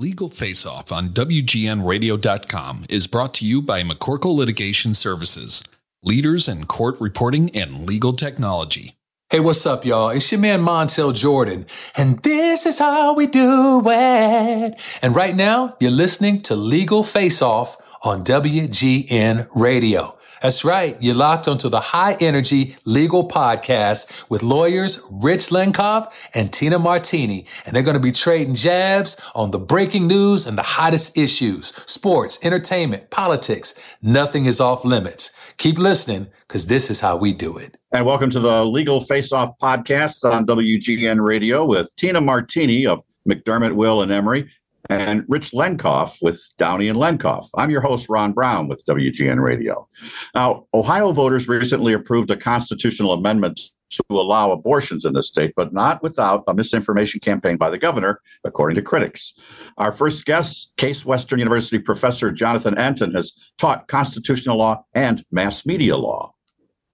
Legal Face Off on WGNRadio.com is brought to you by McCorkle Litigation Services, leaders in court reporting and legal technology. Hey, what's up, y'all? It's your man Montel Jordan, and this is how we do it. And right now, you're listening to Legal Face Off on WGN Radio. That's right. You're locked onto the high energy legal podcast with lawyers Rich Lenkov and Tina Martini. And they're going to be trading jabs on the breaking news and the hottest issues, sports, entertainment, politics. Nothing is off limits. Keep listening because this is how we do it. And welcome to the Legal Face Off podcast on WGN Radio with Tina Martini of McDermott, Will, and Emery and Rich Lenkov with Downey and Lenkov. I'm your host, Ron Brown with WGN Radio. Now, Ohio voters recently approved a constitutional amendment to allow abortions in the state, but not without a misinformation campaign by the governor, according to critics. Our first guest, Case Western University professor Jonathan Entin, has taught constitutional law and mass media law.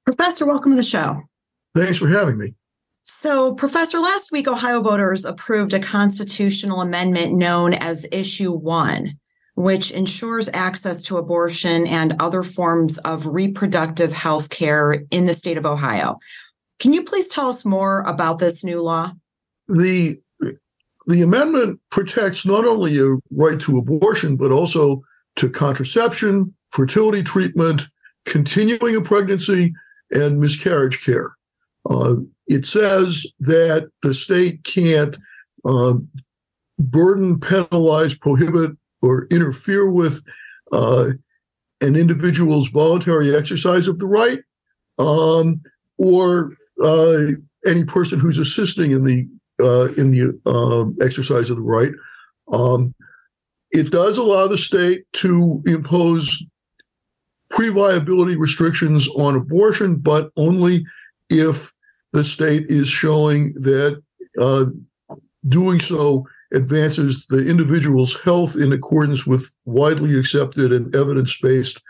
Professor, welcome to the show. Thanks for having me. So, Professor, last week, Ohio voters approved a constitutional amendment known as Issue 1, which ensures access to abortion and other forms of reproductive health care in the state of Ohio. Can you please tell us more about this new law? The the amendment protects not only a right to abortion, but also to contraception, fertility treatment, continuing a pregnancy, and miscarriage care. Uh, it says that the state can't uh, burden, penalize, prohibit, or interfere with uh, an individual's voluntary exercise of the right, um, or uh, any person who's assisting in the uh, in the um, exercise of the right. Um, it does allow the state to impose pre-viability restrictions on abortion, but only if the state is showing that uh, doing so advances the individual's health in accordance with widely accepted and evidence based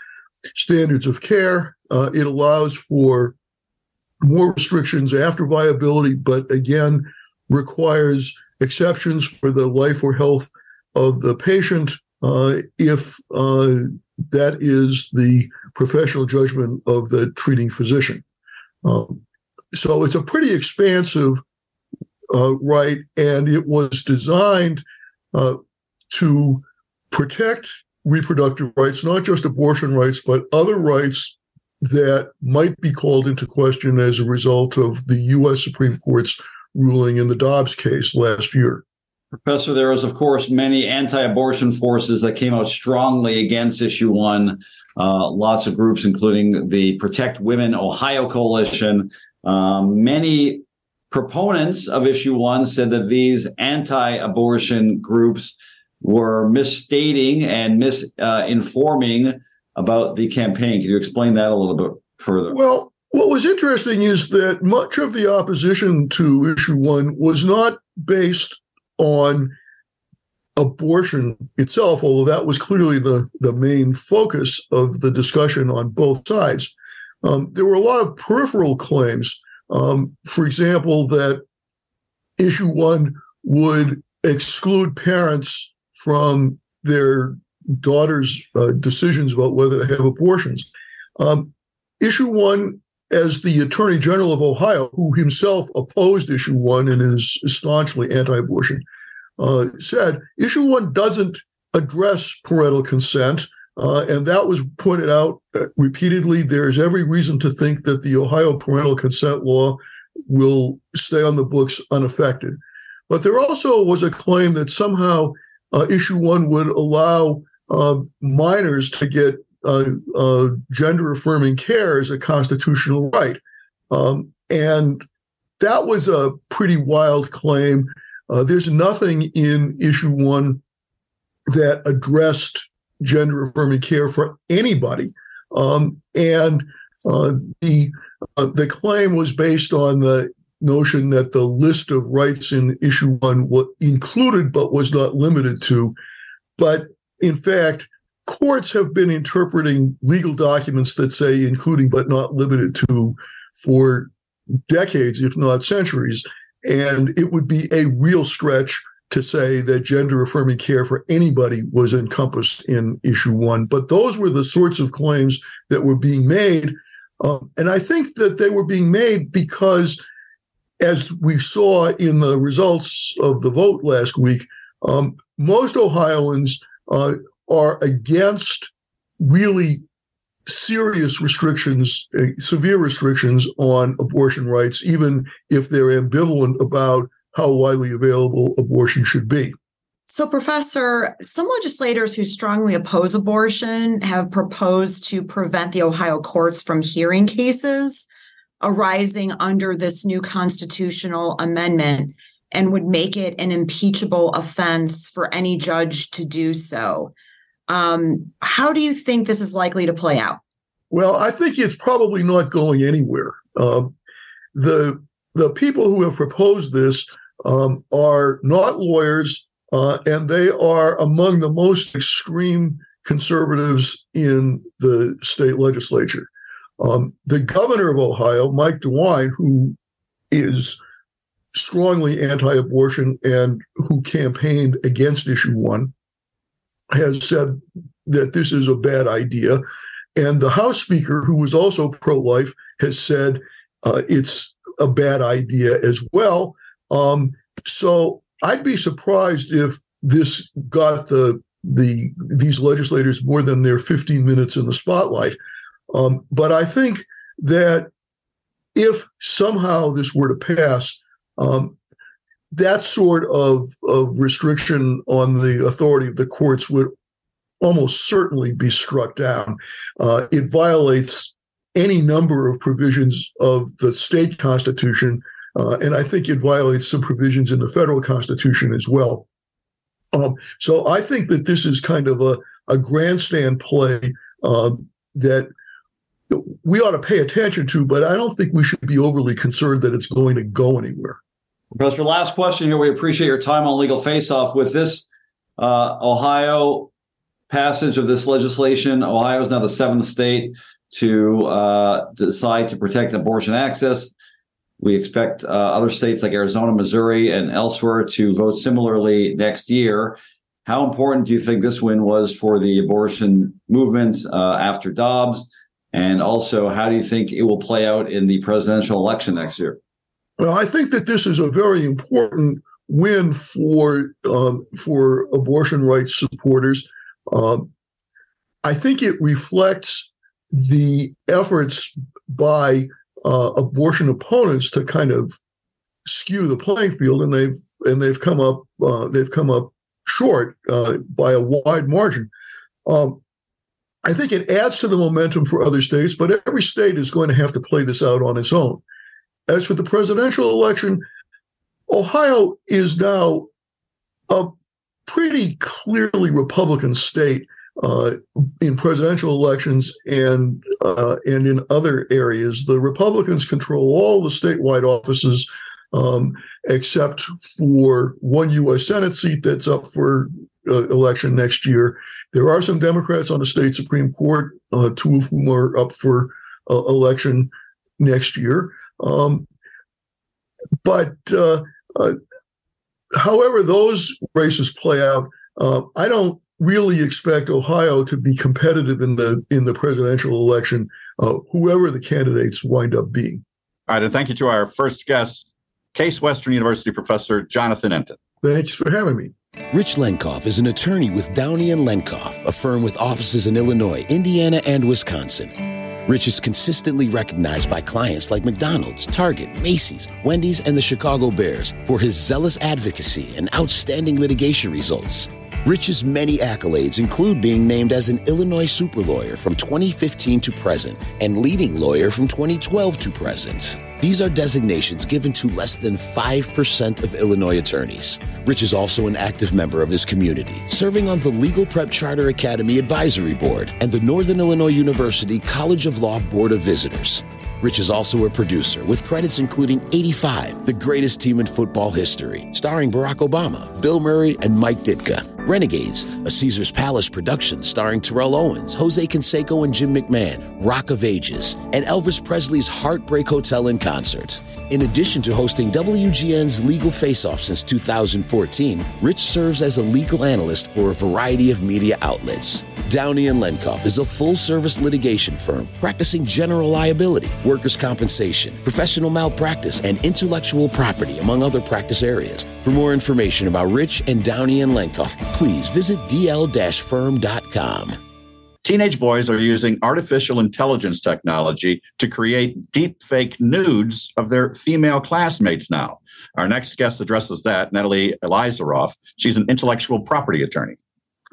standards of care. Uh, it allows for more restrictions after viability, but again, requires exceptions for the life or health of the patient uh, if uh, that is the professional judgment of the treating physician. Um, so it's a pretty expansive uh, right, and it was designed uh, to protect reproductive rights, not just abortion rights, but other rights that might be called into question as a result of the U.S. Supreme Court's ruling in the Dobbs case last year. Professor, there was, of course, many anti-abortion forces that came out strongly against issue one. Uh, lots of groups, including the Protect Women Ohio Coalition, um, many proponents of issue one said that these anti-abortion groups were misstating and misinforming uh, about the campaign. Can you explain that a little bit further? Well, what was interesting is that much of the opposition to issue one was not based on abortion itself, although that was clearly the, the main focus of the discussion on both sides. Um, there were a lot of peripheral claims. Um, for example, that issue one would exclude parents from their daughters' uh, decisions about whether to have abortions. Um, issue one, as the Attorney General of Ohio, who himself opposed issue one and is staunchly anti abortion, uh, said issue one doesn't address parental consent. Uh, and that was pointed out uh, repeatedly. There's every reason to think that the Ohio parental consent law will stay on the books unaffected. But there also was a claim that somehow uh, issue one would allow uh, minors to get uh, uh, gender affirming care as a constitutional right. Um, and that was a pretty wild claim. there's nothing in issue one that addressed gender affirming care for anybody. Um, and uh, the uh, the claim was based on the notion that the list of rights in issue one was included but was not limited to. But in fact, courts have been interpreting legal documents that say including but not limited to for decades, if not centuries. And it would be a real stretch to say that gender affirming care for anybody was encompassed in issue one. But those were the sorts of claims that were being made. Um, and I think that they were being made because, as we saw in the results of the vote last week, um, most Ohioans uh, are against really serious restrictions, uh, severe restrictions on abortion rights, even if they're ambivalent about how widely available abortion should be. So, Professor, some legislators who strongly oppose abortion have proposed to prevent the Ohio courts from hearing cases arising under this new constitutional amendment and would make it an impeachable offense for any judge to do so. Um, how do you think this is likely to play out? Well, I think it's probably not going anywhere. Um, the the people who have proposed this um, are not lawyers, uh, and they are among the most extreme conservatives in the state legislature. Um, the governor of Ohio, Mike DeWine, who is strongly anti-abortion and who campaigned against issue one, has said that this is a bad idea. And the House Speaker, who was also pro life, has said uh, it's a bad idea as well. Um, so I'd be surprised if this got the the these legislators more than their 15 minutes in the spotlight. Um, but I think that if somehow this were to pass, um, that sort of, of restriction on the authority of the courts would almost certainly be struck down. Uh, it violates any number of provisions of the state constitution, uh, and I think it violates some provisions in the federal constitution as well. Um, so I think that this is kind of a, a grandstand play um, that we ought to pay attention to, but I don't think we should be overly concerned that it's going to go anywhere. Professor, last question here. We appreciate your time on Legal Face Off. With this uh, Ohio passage of this legislation, Ohio is now the seventh state to uh, decide to protect abortion access. We expect uh, other states like Arizona, Missouri, and elsewhere to vote similarly next year. How important do you think this win was for the abortion movement uh, after Dobbs? And also, how do you think it will play out in the presidential election next year? Well, I think that this is a very important win for um, for abortion rights supporters. Um, I think it reflects the efforts by uh, abortion opponents to kind of skew the playing field, and they've and they've come up uh, they've come up short uh, by a wide margin. Um, I think it adds to the momentum for other states, but every state is going to have to play this out on its own. As for the presidential election, Ohio is now a pretty clearly Republican state uh, in presidential elections and uh, and in other areas. The Republicans control all the statewide offices, um, except for one U.S. Senate seat that's up for uh, election next year. There are some Democrats on the state Supreme Court, uh, two of whom are up for uh, election next year. Um, but uh, uh, however those races play out, uh, I don't really expect Ohio to be competitive in the in the presidential election, uh, whoever the candidates wind up being. All right, and thank you to our first guest, Case Western University professor Jonathan Entin. Thanks for having me. Rich Lenkov is an attorney with Downey and Lenkov, a firm with offices in Illinois, Indiana, and Wisconsin. Rich is consistently recognized by clients like McDonald's, Target, Macy's, Wendy's, and the Chicago Bears for his zealous advocacy and outstanding litigation results. Rich's many accolades include being named as an Illinois super lawyer from 2015 to present and leading lawyer from 2012 to present. These are designations given to less than 5% of Illinois attorneys. Rich is also an active member of his community, serving on the Legal Prep Charter Academy Advisory Board and the Northern Illinois University College of Law Board of Visitors. Rich is also a producer with credits including 85, the greatest team in football history, starring Barack Obama, Bill Murray, and Mike Ditka. Renegades, a Caesar's Palace production starring Terrell Owens, Jose Canseco, and Jim McMahon, Rock of Ages, and Elvis Presley's Heartbreak Hotel in concert. In addition to hosting WGN's Legal Face Off since 2014, Rich serves as a legal analyst for a variety of media outlets. Downey and Lenkov is a full service litigation firm practicing general liability, workers' compensation, professional malpractice, and intellectual property, among other practice areas. For more information about Rich and Downey and Lenkov, please visit dl firm.com. Teenage boys are using artificial intelligence technology to create deep fake nudes of their female classmates now. Our next guest addresses that, Natalie Elizaroff. She's an intellectual property attorney.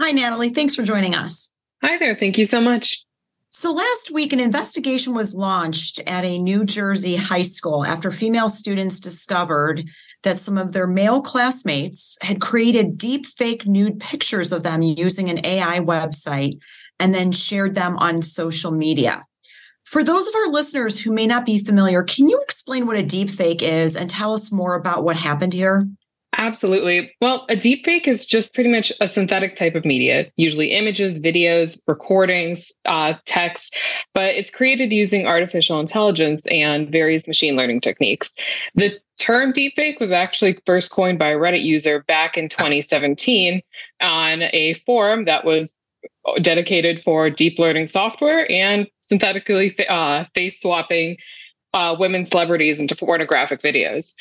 Hi, Natalie. Thanks for joining us. Hi there. Thank you so much. So, last week, an investigation was launched at a New Jersey high school after female students discovered that some of their male classmates had created deep fake nude pictures of them using an AI website and then shared them on social media. For those of our listeners who may not be familiar, can you explain what a deep fake is and tell us more about what happened here? Absolutely. Well, a deepfake is just pretty much a synthetic type of media, usually images, videos, recordings, uh, text, but it's created using artificial intelligence and various machine learning techniques. The term deepfake was actually first coined by a Reddit user back in 2017 on a forum that was dedicated for deep learning software and synthetically uh, face swapping uh, women celebrities into pornographic videos.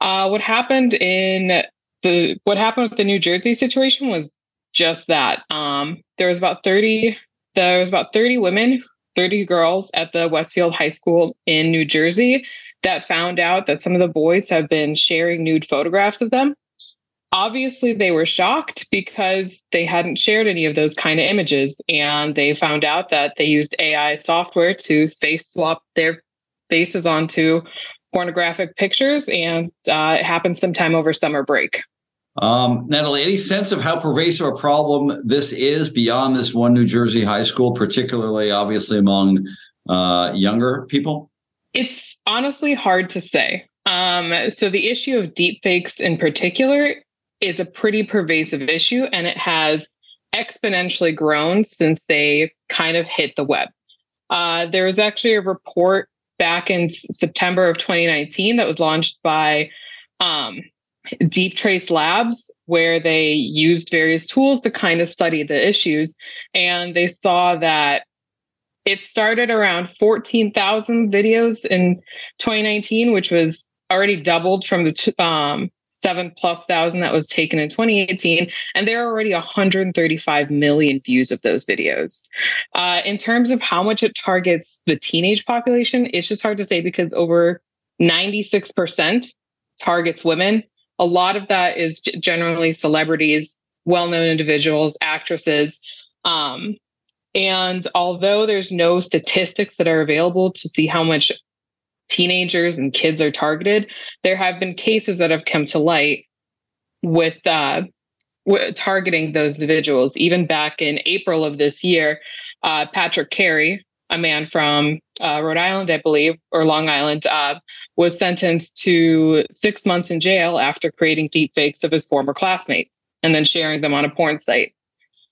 Uh, what happened in the what happened with the New Jersey situation was just that. Um, there was about thirty. There was about thirty women, thirty girls at the Westfield High School in New Jersey that found out that some of the boys have been sharing nude photographs of them obviously they were shocked because they hadn't shared any of those kind of images and they found out that they used ai software to face swap their faces onto pornographic pictures and uh, it happened sometime over summer break um, Natalie, any sense of how pervasive a problem this is beyond this one New Jersey high school, particularly obviously among uh, younger people? It's honestly hard to say. Um, so the issue of deepfakes in particular is a pretty pervasive issue and it has exponentially grown since they kind of hit the web. Uh, there was actually a report back in September of 2019 that was launched by um, Deep Trace Labs, where they used various tools to kind of study the issues. And they saw that it started around 14,000 videos in 2019, which was already doubled from the um, seven plus thousand that was taken in 2018, and there are already 135 million views of those videos. Uh, in terms of how much it targets the teenage population, it's just hard to say because over 96% targets women. A lot of that is generally celebrities, well known individuals, actresses. Um, and although there's no statistics that are available to see how much teenagers and kids are targeted, there have been cases that have come to light with uh, targeting those individuals. Even back in April of this year, uh, Patrick Carey, a man from uh, Rhode Island, I believe, or Long Island, uh, was sentenced to six months in jail after creating deepfakes of his former classmates and then sharing them on a porn site.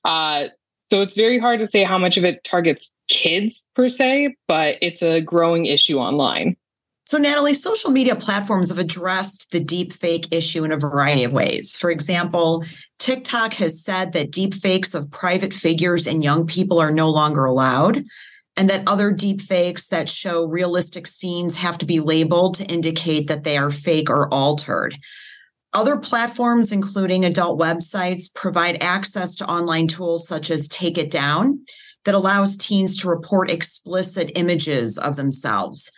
Uh, so it's very hard to say how much of it targets kids per se, but it's a growing issue online. So, Natalie, social media platforms have addressed the deep fake issue in a variety of ways. For example, TikTok has said that deep fakes of private figures and young people are no longer allowed, and that other deep fakes that show realistic scenes have to be labeled to indicate that they are fake or altered. Other platforms, including adult websites, provide access to online tools such as Take It Down that allows teens to report explicit images of themselves.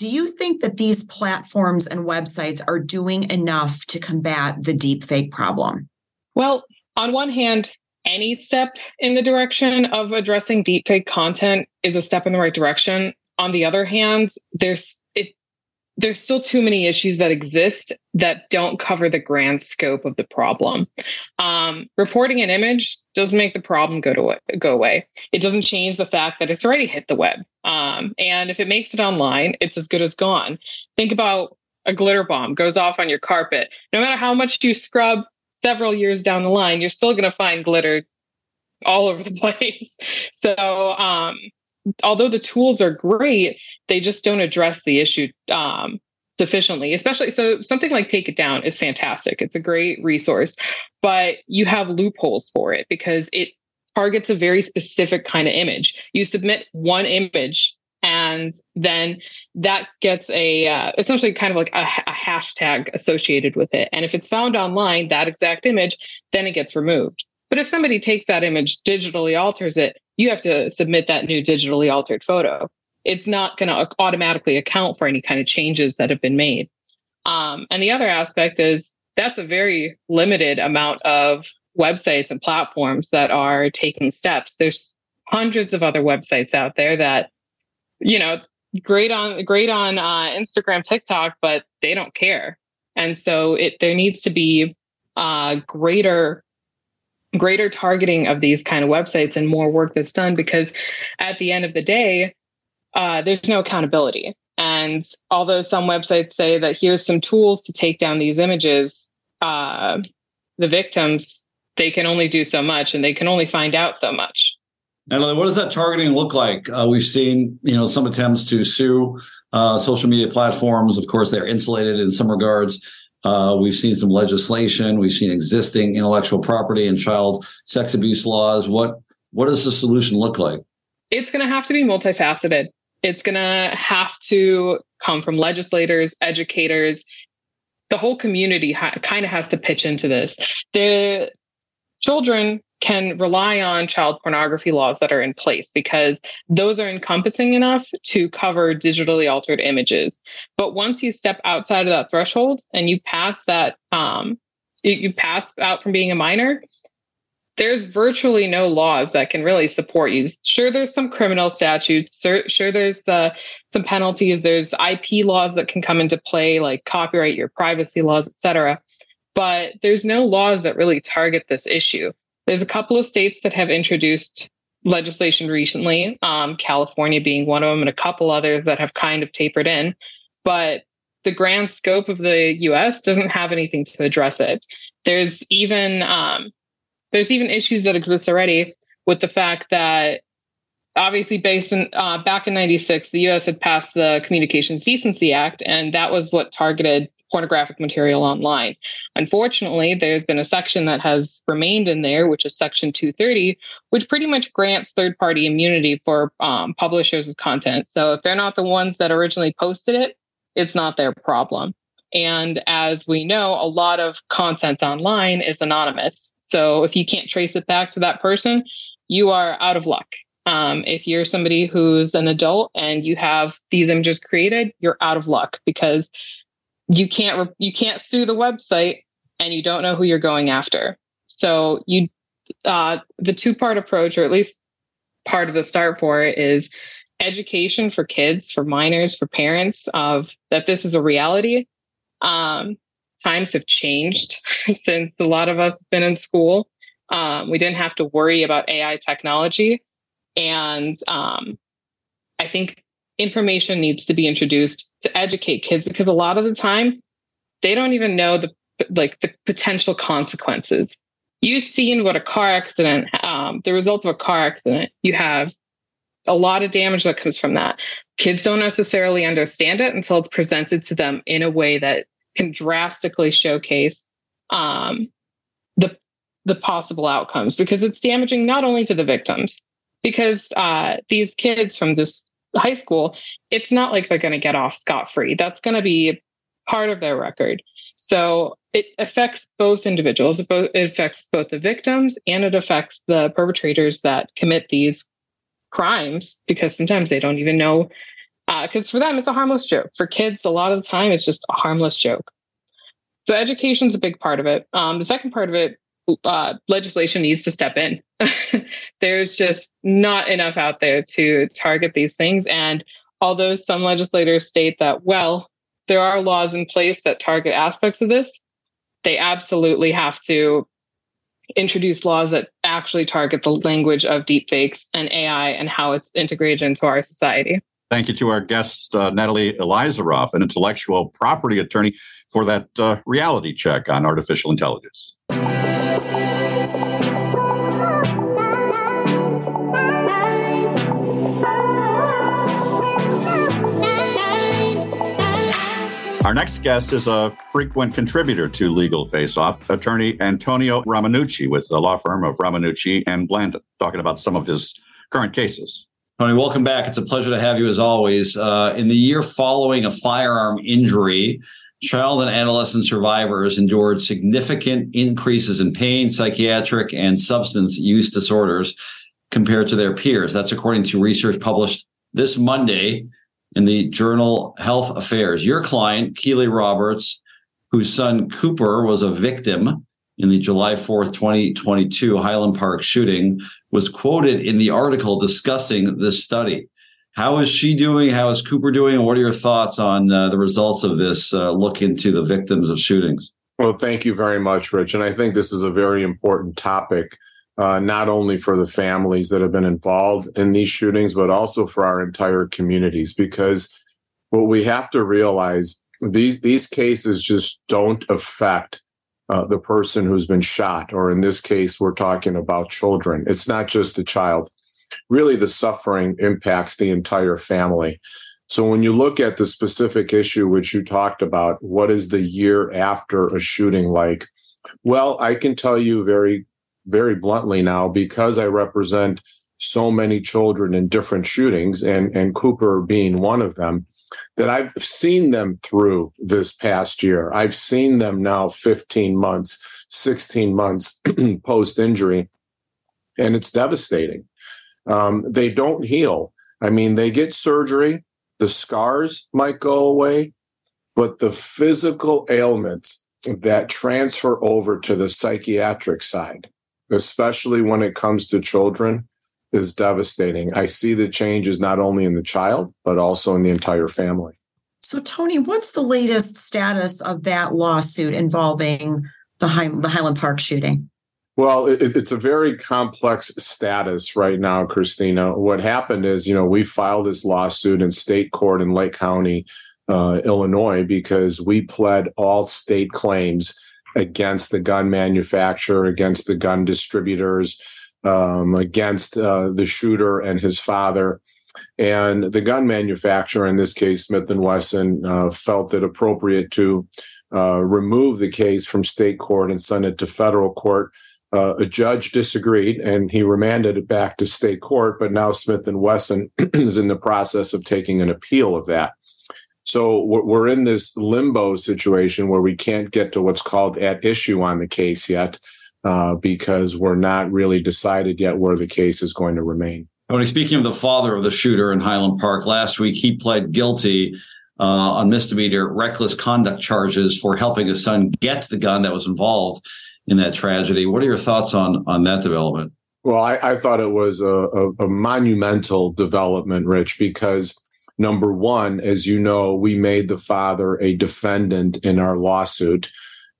Do you think that these platforms and websites are doing enough to combat the deepfake problem? Well, on one hand, any step in the direction of addressing deepfake content is a step in the right direction. On the other hand, there's there's still too many issues that exist that don't cover the grand scope of the problem. Um, reporting an image doesn't make the problem go to go away. It doesn't change the fact that it's already hit the web. Um, and if it makes it online, it's as good as gone. Think about a glitter bomb goes off on your carpet. No matter how much you scrub, several years down the line, you're still going to find glitter all over the place. So um, although the tools are great, they just don't address the issue um, sufficiently, especially so something like Take It Down is fantastic. It's a great resource, but you have loopholes for it because it targets a very specific kind of image. You submit one image and then that gets a uh, essentially kind of like a, a, hashtag associated with it and if it's found online that exact image then it gets removed but if somebody takes that image digitally alters it you have to submit that new digitally altered photo. It's not going to automatically account for any kind of changes that have been made. Um, and the other aspect is that's a very limited amount of websites and platforms that are taking steps. There's hundreds of other websites out there that you know, great on great on uh, Instagram, TikTok, but they don't care. And so it there needs to be uh, greater greater targeting of these kind of websites and more work that's done because at the end of the day, uh, there's no accountability. And although some websites say that here's some tools to take down these images, uh, the victims they can only do so much and they can only find out so much. And what does that targeting look like? Uh, we've seen, you know, some attempts to sue uh, social media platforms. Of course, they're insulated in some regards. Uh, we've seen some legislation. We've seen existing intellectual property and child sex abuse laws. What what does the solution look like? It's going to have to be multifaceted. It's going to have to come from legislators, educators. The whole community ha- kind of has to pitch into this. The children can rely on child pornography laws that are in place because those are encompassing enough to cover digitally altered images. But once you step outside of that threshold and you pass that, um, you, pass out from being a minor, there's virtually no laws that can really support you. Sure, there's some criminal statutes. Sure, sure there's the, some penalties. There's IP laws that can come into play, like copyright, your privacy laws, etc. But there's no laws that really target this issue. There's a couple of states that have introduced legislation recently, um, California being one of them, and a couple others that have kind of tapered in. But the grand scope of the U.S. doesn't have anything to address it. There's even um, there's even issues that exist already with the fact that obviously based in uh, back in 96 the us had passed the communications decency act and that was what targeted pornographic material online. Unfortunately, there's been a section that has remained in there, which is Section 230, which pretty much grants third party immunity for um, publishers of content. So if they're not the ones that originally posted it, it's not their problem. And as we know, a lot of content online is anonymous. So if you can't trace it back to that person, you are out of luck. Um, if you're somebody who's an adult and you have these images created, you're out of luck because you can't you can't sue the website and you don't know who you're going after. So you uh, the two part approach, or at least part of the start for it, is education for kids, for minors, for parents of that this is a reality. Um, times have changed since a lot of us have been in school. Um, we didn't have to worry about AI technology, and um, I think information needs to be introduced to educate kids because a lot of the time they don't even know the like the potential consequences. You've seen what a car accident, um, the results of a car accident. You have a lot of damage that comes from that. Kids don't necessarily understand it until it's presented to them in a way that can drastically showcase um, the the possible outcomes because it's damaging not only to the victims because uh, these kids from this high school, it's not like they're going to get off scot free. That's going to be part of their record. So it affects both individuals. It, both, it affects both the victims and it affects the perpetrators that commit these crimes because sometimes they don't even know. Because uh, for them, it's a harmless joke. For kids, a lot of the time, it's just a harmless joke. So education is a big part of it. Um, the second part of it uh, legislation needs to step in. There's just not enough out there to target these things. And although some legislators state that, well, there are laws in place that target aspects of this, they absolutely have to introduce laws that actually target the language of deepfakes and AI and how it's integrated into our society. Thank you to our guest, uh, Natalie Elizaroff, an intellectual property attorney, for that uh, reality check on artificial intelligence. Our next guest is a frequent contributor to Legal Face Off, attorney Antonio Romanucci with the law firm of Romanucci and Blandin, talking about some of his current cases. Tony, welcome back. It's a pleasure to have you as always. Uh, in the year following a firearm injury, child and adolescent survivors endured significant increases in pain, psychiatric, and substance use disorders compared to their peers. That's according to research published this Monday in the journal Health Affairs. Your client, Keely Roberts, whose son Cooper was a victim in the July 4th, 2022 Highland Park shooting, was quoted in the article discussing this study. How is she doing? How is Cooper doing? And what are your thoughts on uh, the results of this uh, look into the victims of shootings? Well, thank you very much, Rich. And I think this is a very important topic, uh, not only for the families that have been involved in these shootings, but also for our entire communities. Because what we have to realize these these cases just don't affect uh, the person who's been shot, or in this case, we're talking about children. It's not just the child really the suffering impacts the entire family. So when you look at the specific issue which you talked about, what is the year after a shooting like? Well, I can tell you very, very bluntly now, because I represent so many children in different shootings, and, and Cooper being one of them, that I've seen them through this past year. I've seen them now 15 months, 16 months post injury, and it's devastating um, they don't heal. I mean, they get surgery, the scars might go away, but the physical ailments that transfer over to the psychiatric side, especially when it comes to children, is devastating. I see the changes not only in the child, but also in the entire family. So, Tony, what's the latest status of that lawsuit involving the, the Highland Park shooting? Well, it, it's a very complex status right now, Christina. What happened is, you know, we filed this lawsuit in state court in Lake County, uh, Illinois, because we pled all state claims against the gun manufacturer, against the gun distributors, um, against uh, the shooter and his father. And the gun manufacturer, in this case, Smith and Wesson, uh, felt it appropriate to uh, remove the case from state court and send it to federal court uh, a judge disagreed and he remanded it back to state court, but now Smith and Wesson is in the process of taking an appeal of that. So we're in this limbo situation where we can't get to what's called at issue on the case yet uh, because we're not really decided yet where the case is going to remain. Tony, speaking of the father of the shooter in Highland Park, last week he pled guilty uh, on misdemeanor reckless conduct charges for helping his son get the gun that was involved in that tragedy. What are your thoughts on on that development? Well, I, I thought it was a, a, a monumental development, Rich, because number one, as you know, we made the father a defendant in our lawsuit.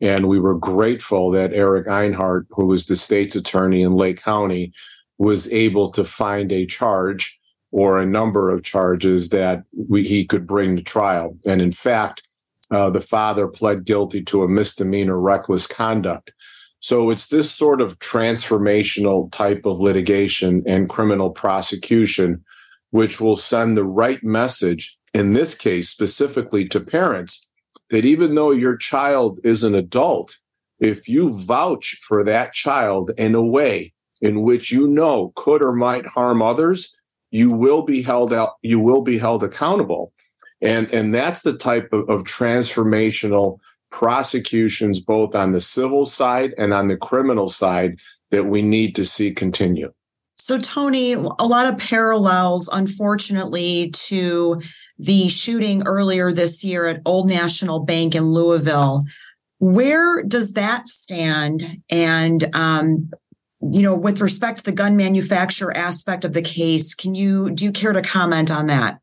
And we were grateful that Eric Rinehart, who was the state's attorney in Lake County, was able to find a charge or a number of charges that we, he could bring to trial. And in fact, uh, the father pled guilty to a misdemeanor reckless conduct. So it's this sort of transformational type of litigation and criminal prosecution, which will send the right message, in this case, specifically to parents, that even though your child is an adult, if you vouch for that child in a way in which you know could or might harm others, you will be held out, you will be held accountable. And, and that's the type of, of transformational prosecutions, both on the civil side and on the criminal side, that we need to see continue. So, Tony, a lot of parallels, unfortunately, to the shooting earlier this year at Old National Bank in Louisville. Where does that stand? And, um, you know, with respect to the gun manufacturer aspect of the case, can you do you care to comment on that?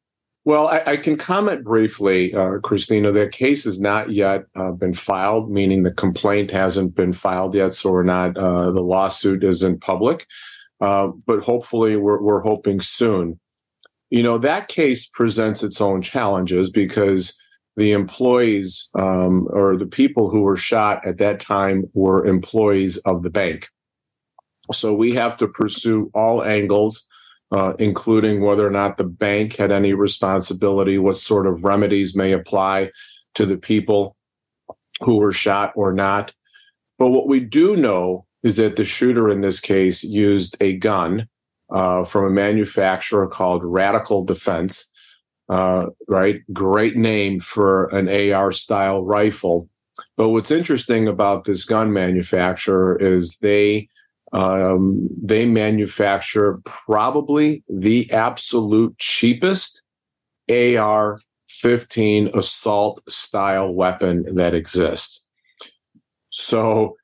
Well, I, I can comment briefly, uh, Christina. The case has not yet uh, been filed, meaning the complaint hasn't been filed yet, so we're not. Uh, the lawsuit isn't public, uh, but hopefully, we're, we're hoping soon. You know, that case presents its own challenges because the employees um, or the people who were shot at that time were employees of the bank. So we have to pursue all angles uh, including whether or not the bank had any responsibility, what sort of remedies may apply to the people who were shot or not. But what we do know is that the shooter in this case used a gun uh, from a manufacturer called Radical Defense. Uh, right? Great name for an AR style rifle. But what's interesting about this gun manufacturer is they um, they manufacture probably the absolute cheapest AR 15 assault style weapon that exists. So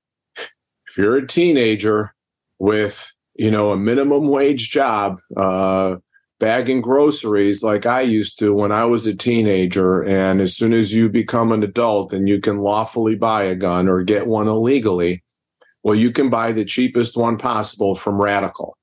if you're a teenager with, you know, a minimum wage job, uh, bagging groceries like I used to when I was a teenager. And as soon as you become an adult and you can lawfully buy a gun or get one illegally, well, you can buy the cheapest one possible from Radical.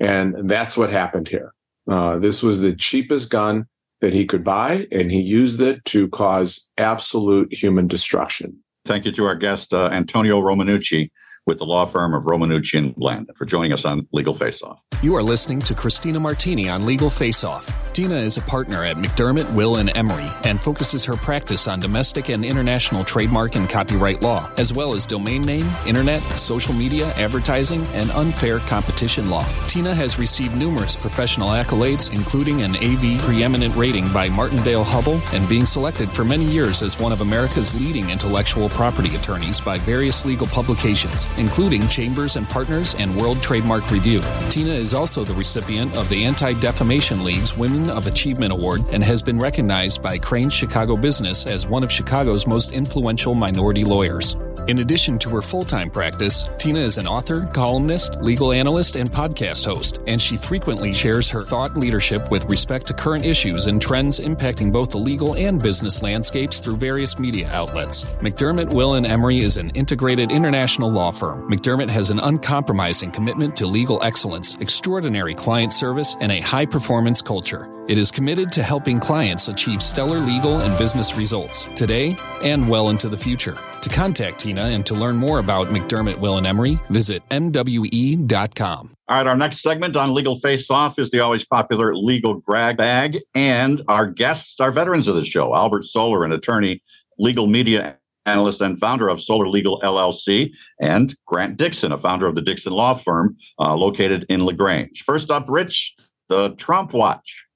And that's what happened here. Uh, this was the cheapest gun that he could buy, and he used it to cause absolute human destruction. Thank you to our guest, uh, Antonio Romanucci with the law firm of Romanucci and Bland for joining us on Legal Face Off. You are listening to Christina Martini on Legal Face Off. Tina is a partner at McDermott, Will, and Emery and focuses her practice on domestic and international trademark and copyright law, as well as domain name, internet, social media, advertising, and unfair competition law. Tina has received numerous professional accolades, including an AV preeminent rating by Martindale-Hubbell and being selected for many years as one of America's leading intellectual property attorneys by various legal publications, including Chambers and Partners and World Trademark Review. Tina is also the recipient of the Anti Defamation League's Women of Achievement Award and has been recognized by Crain Chicago Business as one of Chicago's most influential minority lawyers. In addition to her full time practice, Tina is an author, columnist, legal analyst, and podcast host, and she frequently shares her thought leadership with respect to current issues and trends impacting both the legal and business landscapes through various media outlets. McDermott, Will, and Emery is an integrated international law firm. McDermott has an uncompromising commitment to legal excellence, extraordinary client service, and a high performance culture. It is committed to helping clients achieve stellar legal and business results today and well into the future. To contact Tina and to learn more about McDermott, Will, and Emery, visit MWE.com. All right, our next segment on Legal Face Off is the always popular Legal Grab Bag. And our guests are veterans of the show Albert Soler, an attorney, legal media analyst, and founder of Soler Legal LLC, and Grant Dixon, a founder of the Dixon Law Firm uh, located in LaGrange. First up, Rich, the Trump Watch.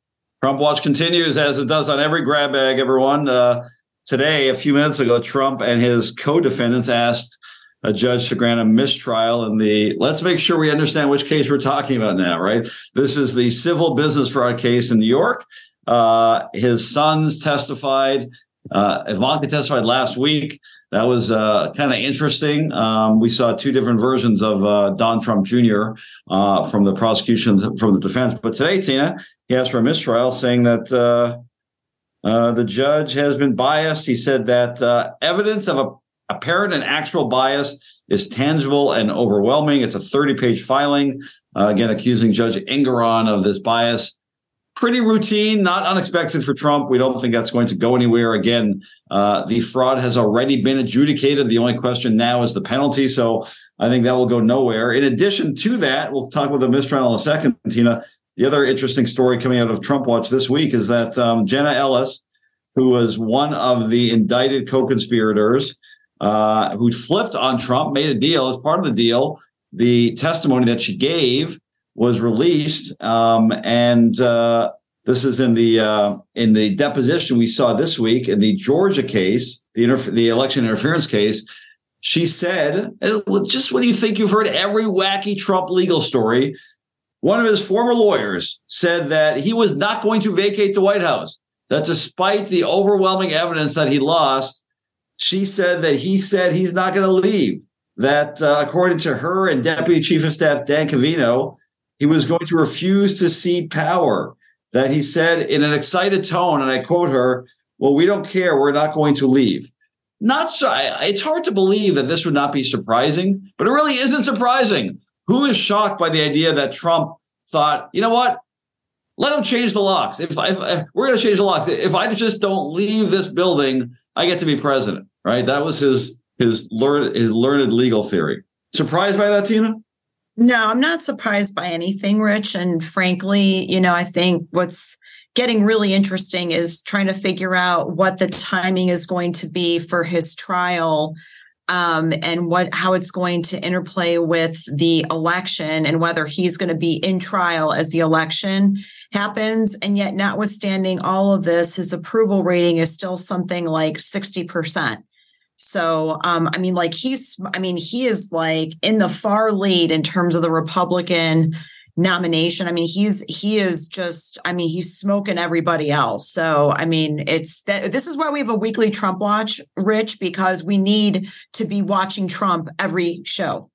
Trump Watch continues as it does on every grab bag, everyone. Uh, today, a few minutes ago, Trump and his co defendants asked a judge to grant a mistrial in the let's make sure we understand which case we're talking about now, right? This is the civil business fraud case in New York. Uh, his sons testified. Uh, Ivanka testified last week. That was uh, kind of interesting. Um, we saw two different versions of uh, Don Trump Jr. Uh, from the prosecution, from the defense. But today, Tina, he asked for a mistrial, saying that uh, uh, the judge has been biased. He said that evidence of a apparent and actual bias is tangible and overwhelming. It's a 30 page filing, again, accusing Judge Engoron of this bias. Pretty routine, not unexpected for Trump. We don't think that's going to go anywhere. Again, uh, the fraud has already been adjudicated. The only question now is the penalty. So I think that will go nowhere. In addition to that, we'll talk about the mistrial in a second, Tina. The other interesting story coming out of Trump Watch this week is that um, Jenna Ellis, who was one of the indicted co conspirators, uh, who flipped on Trump, made a deal. As part of the deal, the testimony that she gave was released, um, and uh, this is in the uh, in the deposition we saw this week in the Georgia case, the interf- the election interference case. She said, "Just when you think you've heard every wacky Trump legal story, one of his former lawyers said that he was not going to vacate the White House. That despite the overwhelming evidence that he lost." She said that he said he's not going to leave. That uh, according to her and Deputy Chief of Staff Dan Scavino, he was going to refuse to cede power. That he said in an excited tone, and I quote her, "Well, we don't care. We're not going to leave." Not so. It's hard to believe that this would not be surprising, but it really isn't surprising. Who is shocked by the idea that Trump thought, you know what? Let him change the locks. If, if, we're going to change the locks, if I just don't leave this building, I get to be president, right? That was his his learned his learned legal theory. Surprised by that, Tina? No, I'm not surprised by anything, Rich. And frankly, you know, I think what's getting really interesting is trying to figure out what the timing is going to be for his trial um, and what how it's going to interplay with the election and whether he's going to be in trial as the election happens. And yet, notwithstanding all of this, his approval rating is still something like 60%. So, um, I mean, like he's, I mean, he is like in the far lead in terms of the Republican nomination. I mean, he's he is just I mean, he's smoking everybody else. So, I mean, it's that this is why we have a weekly Trump watch, Rich, because we need to be watching Trump every show.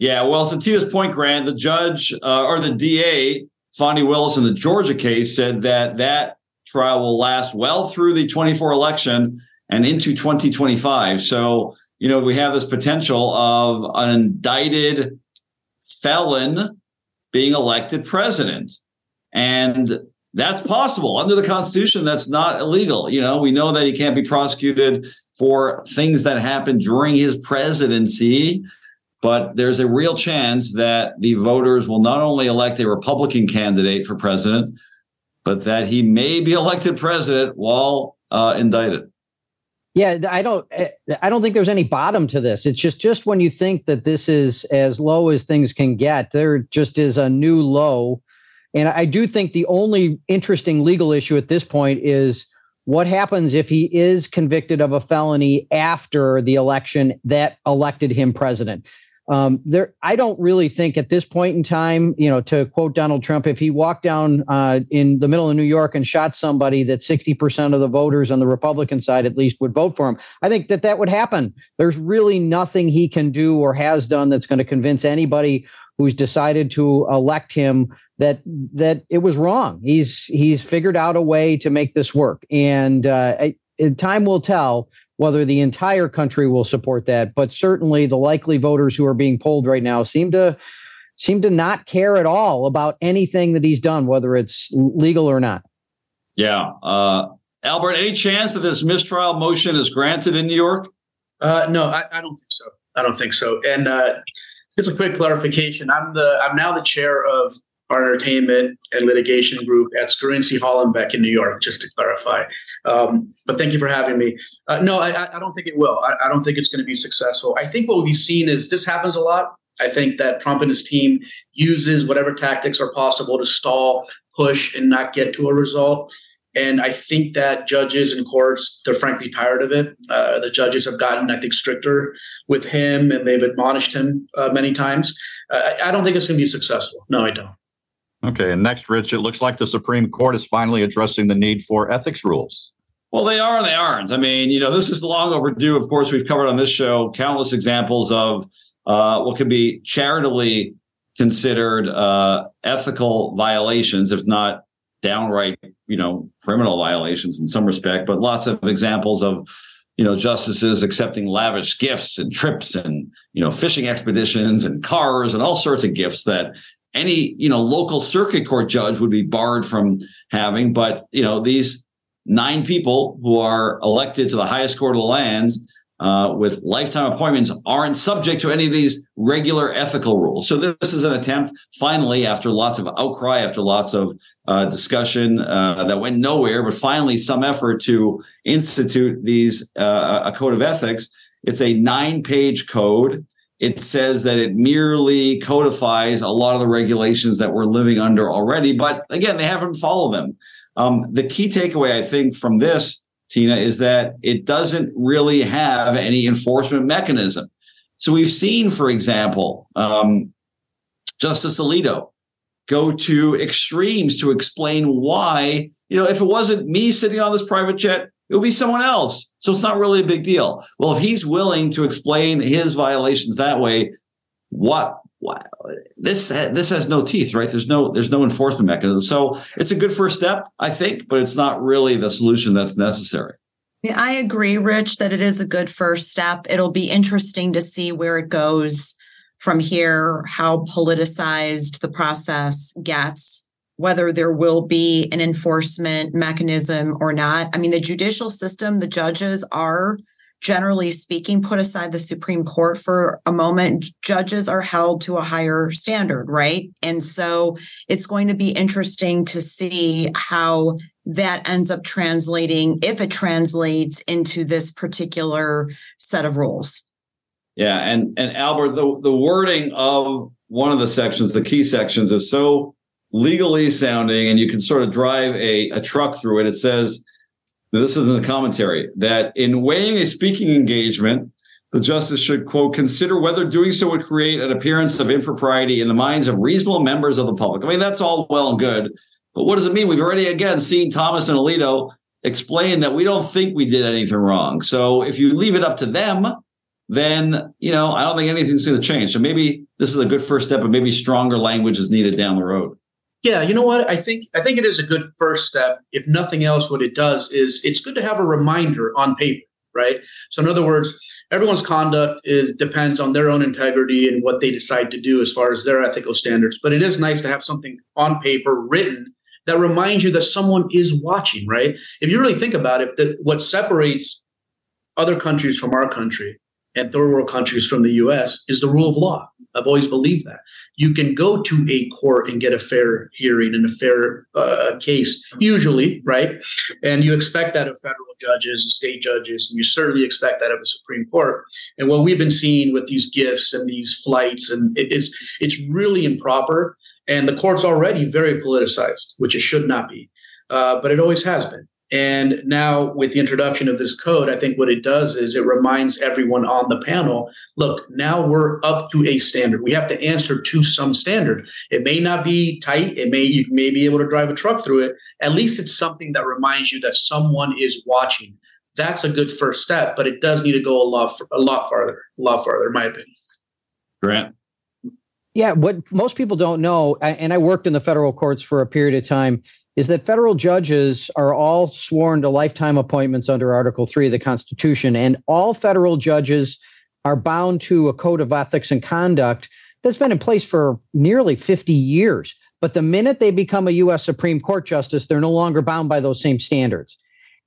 Yeah, well, so to his point, Grant, the judge uh, or the DA, Fani Willis in the Georgia case said that that trial will last well through the 24 election and into 2025. So, you know, we have this potential of an indicted felon being elected president. And that's possible under the Constitution. That's not illegal. You know, we know that he can't be prosecuted for things that happened during his presidency, but there's a real chance that the voters will not only elect a Republican candidate for president, but that he may be elected president while uh, indicted. Yeah, I don't eh, I don't think there's any bottom to this. It's just just when you think that this is as low as things can get, there just is a new low. And I do think the only interesting legal issue at this point is what happens if he is convicted of a felony after the election that elected him president. Um, there, I don't really think at this point in time, you know, to quote Donald Trump, if he walked down uh, in the middle of New York and shot somebody, that 60% of the voters on the Republican side at least would vote for him. I think that that would happen. There's really nothing he can do or has done that's going to convince anybody who's decided to elect him that that it was wrong. He's he's figured out a way to make this work, and uh, time will tell whether the entire country will support that, but certainly the likely voters who are being polled right now seem to seem to not care at all about anything that he's done, whether it's legal or not. Yeah, uh, Albert, any chance that this mistrial motion is granted in New York? Uh, no, I, I, don't think so. I don't think so. And uh, just a quick clarification: I'm the I'm now the chair of our entertainment and litigation group at Scarinci Hollenbeck in New York, just to clarify. Um, but thank you for having me. Uh, no, I, I, don't think it will. I, I don't think it's going to be successful. I think what we've seen is this happens a lot. I think that Trump and his team uses whatever tactics are possible to stall, push, and not get to a result. And I think that judges and courts, they're frankly tired of it. Uh, the judges have gotten, I think, stricter with him and they've admonished him uh, many times. Uh, I don't think it's going to be successful. No, I don't. Okay. And next, Rich, it looks like the Supreme Court is finally addressing the need for ethics rules. Well, they are, and they aren't. I mean, you know, this is long overdue. Of course, we've covered on this show countless examples of uh, what could be charitably considered uh, ethical violations, if not downright, you know, criminal violations in some respect, but lots of examples of, you know, justices accepting lavish gifts and trips and, you know, fishing expeditions and cars and all sorts of gifts that any you know local circuit court judge would be barred from having but you know these nine people who are elected to the highest court of the land uh, with lifetime appointments aren't subject to any of these regular ethical rules. So this is an attempt, finally, after lots of outcry, after lots of uh, discussion uh, that went nowhere, but finally some effort to institute these uh, a code of ethics. It's a nine-page code it says that it merely codifies a lot of the regulations that we're living under already. But again, they haven't followed them. Um, the key takeaway, I think, from this, Tina, is that it doesn't really have any enforcement mechanism. So we've seen, for example, um, Justice Alito go to extremes to explain why, you know, if it wasn't me sitting on this private jet, it would be someone else. So it's not really a big deal. Well, if he's willing to explain his violations that way, what, what this this has no teeth, right? There's no there's no enforcement mechanism. So it's a good first step, I think, but it's not really the solution that's necessary. Yeah, I agree, Rich, that it is a good first step. It'll be interesting to see where it goes from here, how politicized the process gets whether there will be an enforcement mechanism or not. I mean, the judicial system, the judges are generally speaking, put aside the Supreme Court for a moment, judges are held to a higher standard, right? And so it's going to be interesting to see how that ends up translating, if it translates into this particular set of rules. Yeah, and and Albert, the the wording of one of the sections, the key sections, is so legally sounding, and you can sort of drive a, a truck through it. It says, this is in the commentary, that in weighing a speaking engagement, the justice should quote consider whether doing so would create an appearance of impropriety in the minds of reasonable members of the public. I mean, that's all well and good, but what does it mean? We've already again seen Thomas and Alito explain that we don't think we did anything wrong. So if you leave it up to them, then you know I don't think anything's going to change. So maybe this is a good first step, but maybe stronger language is needed down the road. Yeah, you know what? I think I think it is a good first step. If nothing else, what it does is it's good to have a reminder on paper, right? So in other words, everyone's conduct is, depends on their own integrity and what they decide to do as far as their ethical standards. But it is nice to have something on paper written that reminds you that someone is watching, right? If you really think about it, that what separates other countries from our country and third world countries from the US is the rule of law. I've always believed that. You can go to a court and get a fair hearing and a fair uh, case, usually, right? And you expect that of federal judges and state judges, and you certainly expect that of a Supreme Court. And what we've been seeing with these gifts and these flights, and it is it's really improper. And the court's already very politicized, which it should not be, uh, but it always has been. And now, with the introduction of this code, I think what it does is it reminds everyone on the panel look, now we're up to a standard. We have to answer to some standard. It may not be tight, it may, you may be able to drive a truck through it. At least it's something that reminds you that someone is watching. That's a good first step, but it does need to go a lot, a lot farther, a lot farther, in my opinion. Grant. Yeah, what most people don't know, and I worked in the federal courts for a period of time, is that federal judges are all sworn to lifetime appointments under Article 3 of the Constitution, and all federal judges are bound to a code of ethics and conduct that's been in place for nearly 50 years. But the minute they become a U.S. Supreme Court justice, they're no longer bound by those same standards.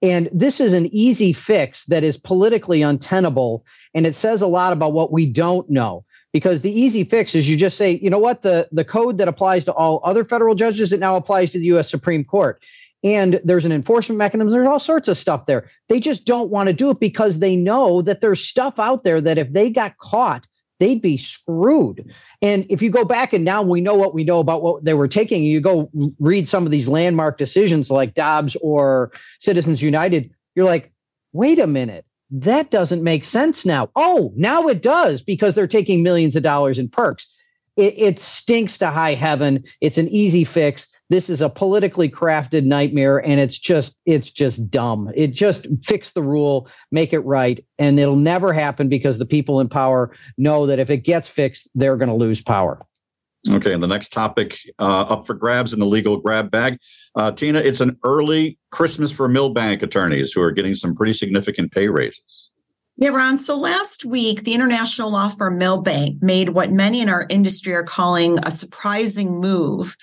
And this is an easy fix that is politically untenable. And it says a lot about what we don't know because the easy fix is you just say, you know what, the, the code that applies to all other federal judges, it now applies to the US Supreme Court. And there's an enforcement mechanism. There's all sorts of stuff there. They just don't want to do it because they know that there's stuff out there that if they got caught, they'd be screwed. And if you go back and now we know what we know about what they were taking, you go read some of these landmark decisions like Dobbs or Citizens United, you're like, wait a minute that doesn't make sense now. Oh, now it does because they're taking millions of dollars in perks. It, it, stinks to high heaven. It's an easy fix. This is a politically crafted nightmare, and it's just it's just dumb. It just fix the rule, make it right, and it'll never happen because the people in power know that if it gets fixed, they're going to lose power. Okay, and the next topic uh, up for grabs in the legal grab bag. Uh, Tina, it's an early Christmas for Milbank attorneys who are getting some pretty significant pay raises. Yeah, Ron. So last week, the international law firm Milbank made what many in our industry are calling a surprising move,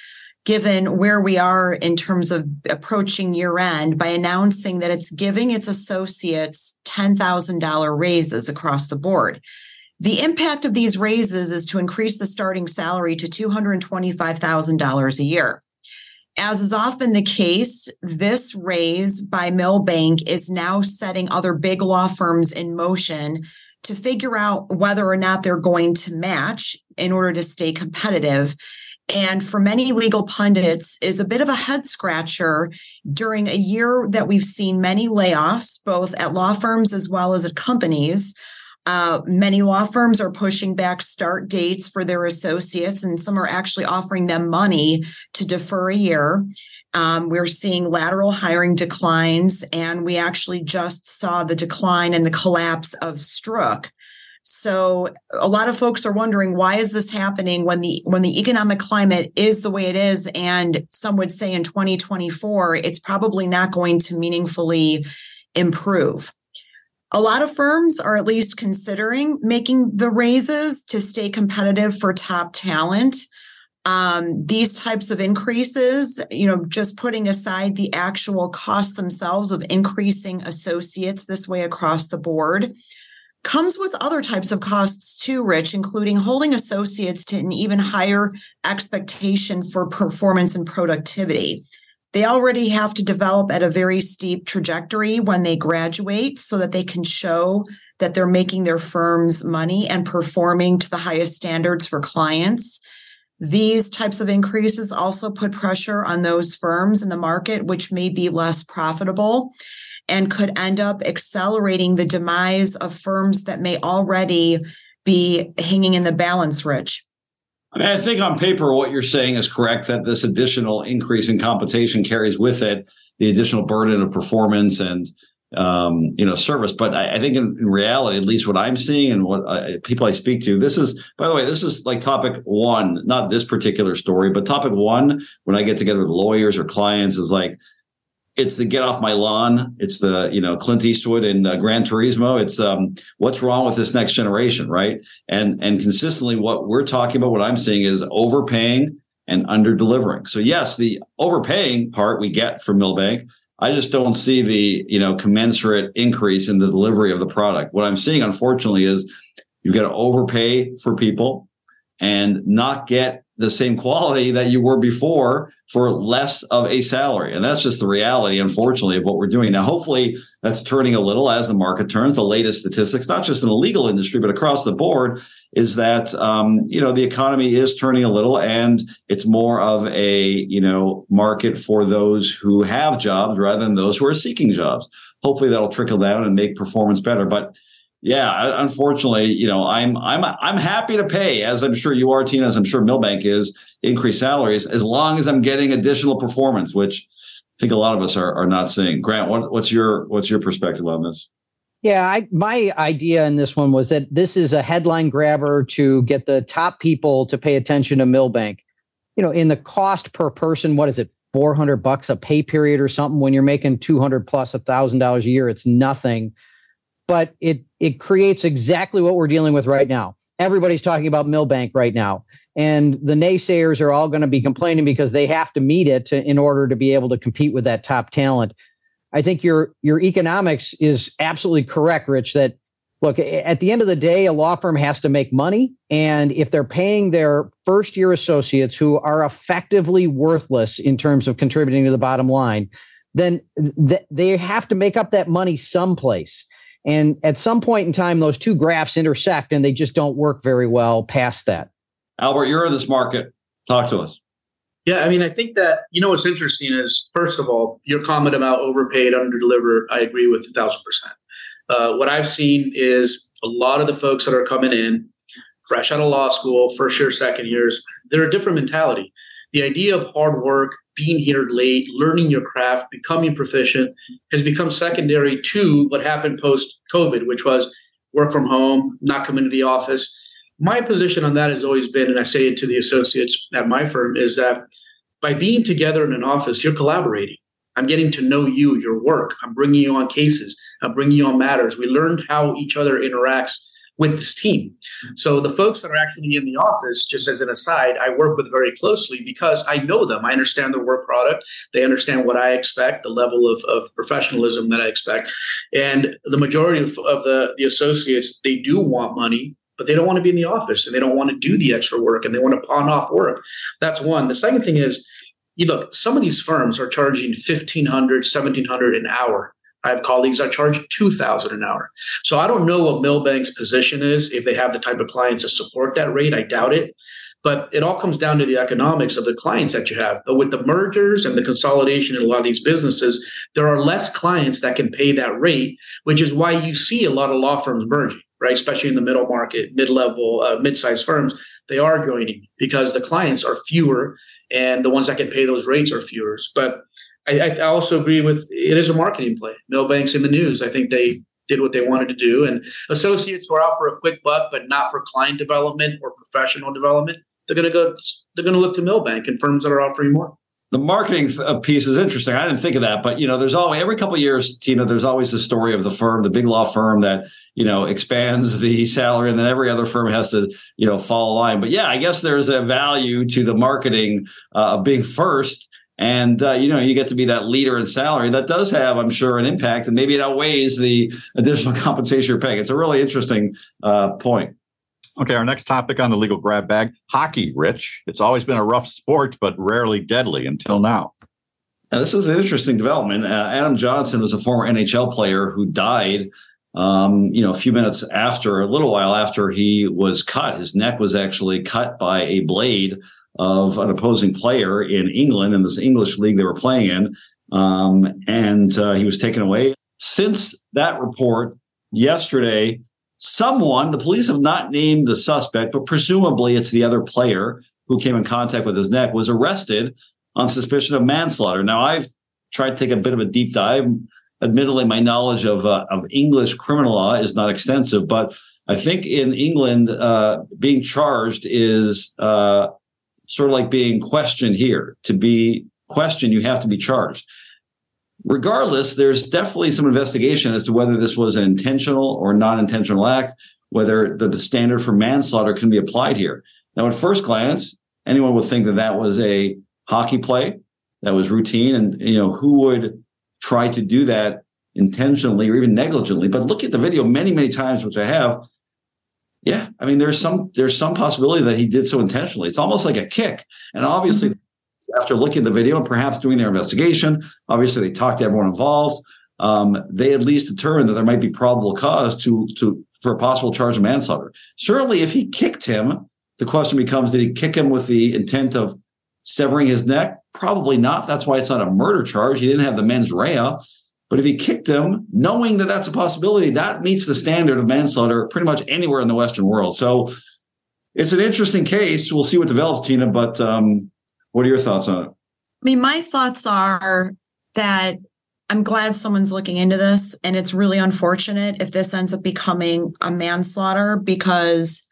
given where we are in terms of approaching year end, by announcing that it's giving its associates $10,000 raises across the board. The impact of these raises is to increase the starting salary to $225,000 a year. As is often the case, this raise by Milbank is now setting other big law firms in motion to figure out whether or not they're going to match in order to stay competitive. And for many legal pundits is a bit of a head scratcher during a year that we've seen many layoffs, both at law firms as well as at companies. Uh, many law firms are pushing back start dates for their associates, and some are actually offering them money to defer a year. Um, we're seeing lateral hiring declines, and we actually just saw the decline and the collapse of Stroock. So a lot of folks are wondering why is this happening when the when the economic climate is the way it is, and some would say in 2024 it's probably not going to meaningfully improve. A lot of firms are at least considering making the raises to stay competitive for top talent. Um, these types of increases, you know, just putting aside the actual cost themselves of increasing associates this way across the board, comes with other types of costs too, Rich, including holding associates to an even higher expectation for performance and productivity. They already have to develop at a very steep trajectory when they graduate so that they can show that they're making their firms money and performing to the highest standards for clients. These types of increases also put pressure on those firms in the market, which may be less profitable and could end up accelerating the demise of firms that may already be hanging in the balance, Rich. I mean, I think on paper, what you're saying is correct that this additional increase in compensation carries with it the additional burden of performance and um, you know service. But I, I think in, in, reality, at least what I'm seeing and what I, people I speak to, this is by the way, this is like topic one, not this particular story, but topic one when I get together with lawyers or clients is like it's the get off my lawn. It's the you know Clint Eastwood and uh, Gran Torino. It's um, what's wrong with this next generation, right? And and consistently, what we're talking about, what I'm seeing is overpaying and under delivering. So yes, the overpaying part we get from Milbank. I just don't see the you know commensurate increase in the delivery of the product. What I'm seeing, unfortunately, is you've got to overpay for people and not get the same quality that you were before for less of a salary. And that's just the reality, unfortunately, of what we're doing. Now, hopefully that's turning a little as the market turns. The latest statistics, not just in the legal industry, but across the board, is that, um, you know, the economy is turning a little and it's more of a, you know, market for those who have jobs rather than those who are seeking jobs. Hopefully that'll trickle down and make performance better. But yeah, unfortunately, you know, I'm I'm I'm happy to pay, as I'm sure you are, Tina, as I'm sure Milbank is, increased salaries as long as I'm getting additional performance, which I think a lot of us are are not seeing. Grant, what, what's your what's your perspective on this? Yeah, I, my idea in this one was that this is a headline grabber to get the top people to pay attention to Milbank. You know, in the cost per person, what is it, 400 bucks a pay period or something? When you're making 200 plus a thousand dollars a year, it's nothing but it it creates exactly what we're dealing with right now. Everybody's talking about Milbank right now, and the naysayers are all going to be complaining because they have to meet it to, in order to be able to compete with that top talent. I think your your economics is absolutely correct, Rich. That look at the end of the day, a law firm has to make money, and if they're paying their first year associates who are effectively worthless in terms of contributing to the bottom line, then th- they have to make up that money someplace. And at some point in time, those two graphs intersect and they just don't work very well past that. Albert, you're in this market. Talk to us. Yeah, I mean, I think that, you know, what's interesting is, first of all, your comment about overpaid, underdeliver, I agree with a thousand percent. Uh, what I've seen is a lot of the folks that are coming in fresh out of law school, first year, second years, they're a different mentality. The idea of hard work, being here late, learning your craft, becoming proficient has become secondary to what happened post COVID, which was work from home, not come into the office. My position on that has always been, and I say it to the associates at my firm, is that by being together in an office, you're collaborating. I'm getting to know you, your work. I'm bringing you on cases. I'm bringing you on matters. We learned how each other interacts with this team. So the folks that are actually in the office, just as an aside, I work with very closely because I know them. I understand their work product. They understand what I expect, the level of, of professionalism that I expect. And the majority of, of the, the associates, they do want money, but they don't want to be in the office and they don't want to do the extra work and they want to pawn off work. That's one. The second thing is, you look, some of these firms are charging 1500 1700 an hour I have colleagues that charge two thousand an hour. So I don't know what Milbank's position is if they have the type of clients to support that rate. I doubt it. But it all comes down to the economics of the clients that you have. But with the mergers and the consolidation in a lot of these businesses, there are less clients that can pay that rate, which is why you see a lot of law firms merging, right? Especially in the middle market, mid-level, uh, mid-sized firms, they are joining because the clients are fewer and the ones that can pay those rates are fewer. But I, I also agree with it is a marketing play. Milbank's in the news. I think they did what they wanted to do. And associates were out for a quick buck, but not for client development or professional development, they're going to go. They're going to look to Milbank and firms that are offering more. the marketing uh, piece is interesting. I didn't think of that, but you know, there's always every couple years, Tina. There's always the story of the firm, the big law firm that you know expands the salary, and then every other firm has to you know fall in line. But yeah, I guess there's a value to the marketing uh, being first, and uh, you know you get to be that leader in salary. That does have, I'm sure, an impact, and maybe it outweighs the additional compensation you're paying. It's a really interesting uh, point. Okay, our next topic on the legal grab bag hockey, Rich. It's always been a rough sport, but rarely deadly until now. Now, this is an interesting development. Uh, Adam Johnson was a former NHL player who died, um, you know, a few minutes after, a little while after he was cut. His neck was actually cut by a blade of an opposing player in England in this English league they were playing in. Um, and uh, he was taken away. Since that report yesterday, someone, the police have not named the suspect, but presumably it's the other player who came in contact with his neck, was arrested on suspicion of manslaughter. Now, I've tried to take a bit of a deep dive. Admittedly, my knowledge of uh, of English criminal law is not extensive, but I think in England, uh, being charged is uh, sort of like being questioned here. To be questioned, you have to be charged. Regardless, there's definitely some investigation as to whether this was an intentional or non intentional act, whether the, the standard for manslaughter can be applied here. Now, at first glance, anyone would think that that was a hockey play that was routine, and you know who would try to do that intentionally or even negligently. But look at the video many, many times, which I have. Yeah, I mean, there's some there's some possibility that he did so intentionally. It's almost like a kick, and obviously, mm-hmm. after looking at the video and perhaps doing their investigation, obviously they talked to everyone involved. Um, they at least determined that there might be probable cause to to for a possible charge of manslaughter. Certainly, if he kicked him, the question becomes: Did he kick him with the intent of severing his neck? Probably not. That's why it's not a murder charge. He didn't have the mens rea. But if he kicked him, knowing that that's a possibility, that meets the standard of manslaughter pretty much anywhere in the Western world. So it's an interesting case. We'll see what develops, Tina. But um, what are your thoughts on it? I mean, my thoughts are that I'm glad someone's looking into this. And it's really unfortunate if this ends up becoming a manslaughter because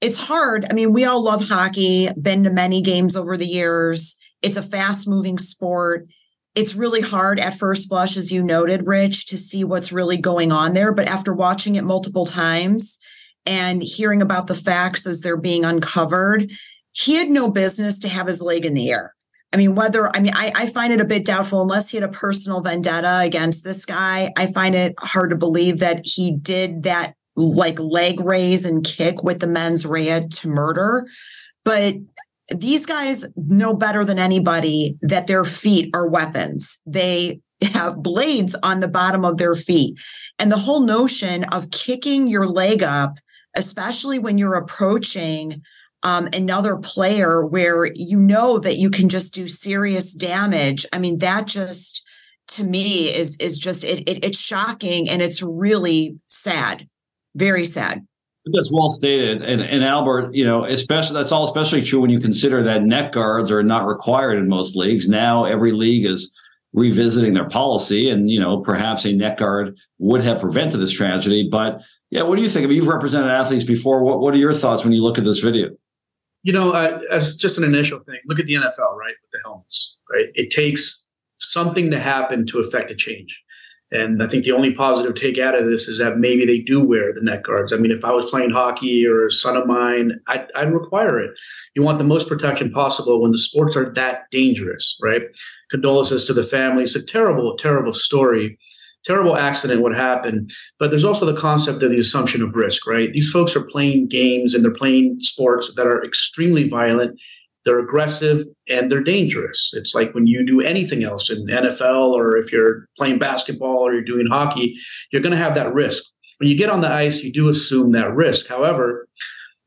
it's hard. I mean, we all love hockey, been to many games over the years. It's a fast moving sport it's really hard at first blush, as you noted, Rich, to see what's really going on there. But after watching it multiple times and hearing about the facts as they're being uncovered, he had no business to have his leg in the air. I mean, whether, I mean, I, I find it a bit doubtful unless he had a personal vendetta against this guy. I find it hard to believe that he did that like leg raise and kick with the mens rea to murder. But these guys know better than anybody that their feet are weapons. They have blades on the bottom of their feet. And the whole notion of kicking your leg up, especially when you're approaching um, another player where you know that you can just do serious damage. I mean, that just to me is is just it, it it's shocking and it's really sad, very sad. That's well stated. And, and Albert, you know, especially that's all especially true when you consider that neck guards are not required in most leagues. Now every league is revisiting their policy and, you know, perhaps a neck guard would have prevented this tragedy. But yeah, what do you think? I mean, you've represented athletes before. What, what are your thoughts when you look at this video? You know, uh, as just an initial thing, look at the NFL, right? With the helmets, right? It takes something to happen to affect a change. And I think the only positive take out of this is that maybe they do wear the neck guards. I mean, if I was playing hockey or a son of mine, I'd, I'd, require it. You want the most protection possible when the sports are that dangerous, right? Condolences to the family. It's a terrible, terrible story. Terrible accident, what happened. But there's also the concept of the assumption of risk, right? These folks are playing games and they're playing sports that are extremely violent they're aggressive and they're dangerous. It's like when you do anything else in NFL or if you're playing basketball or you're doing hockey, you're going to have that risk. When you get on the ice, you do assume that risk. However,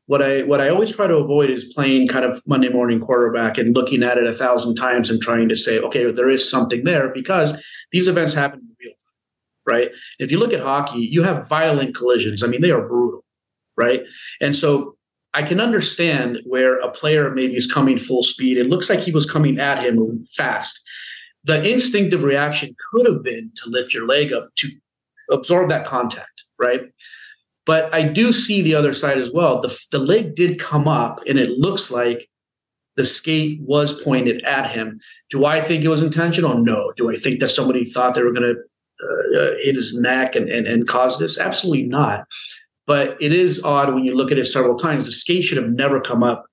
what I what I always try to avoid is playing kind of Monday morning quarterback and looking at it a thousand times and trying to say, okay, there is something there because these events happen in real time, right? If you look at hockey, you have violent collisions. I mean, they are brutal, right? And so I can understand where a player maybe is coming full speed. It looks like he was coming at him fast. The instinctive reaction could have been to lift your leg up to absorb that contact, right? But I do see the other side as well. The, the leg did come up, and it looks like the skate was pointed at him. Do I think it was intentional? No. Do I think that somebody thought they were going to uh, uh, hit his neck and, and, and cause this? Absolutely not. But it is odd when you look at it several times. The skate should have never come up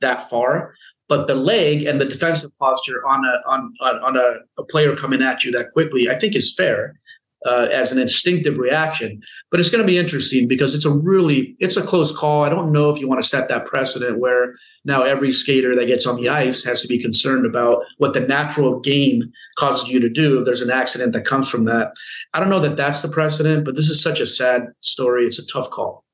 that far, but the leg and the defensive posture on a on on, on a, a player coming at you that quickly, I think, is fair uh, as an instinctive reaction. But it's going to be interesting because it's a really it's a close call. I don't know if you want to set that precedent where now every skater that gets on the ice has to be concerned about what the natural game causes you to do if there's an accident that comes from that. I don't know that that's the precedent, but this is such a sad story. It's a tough call.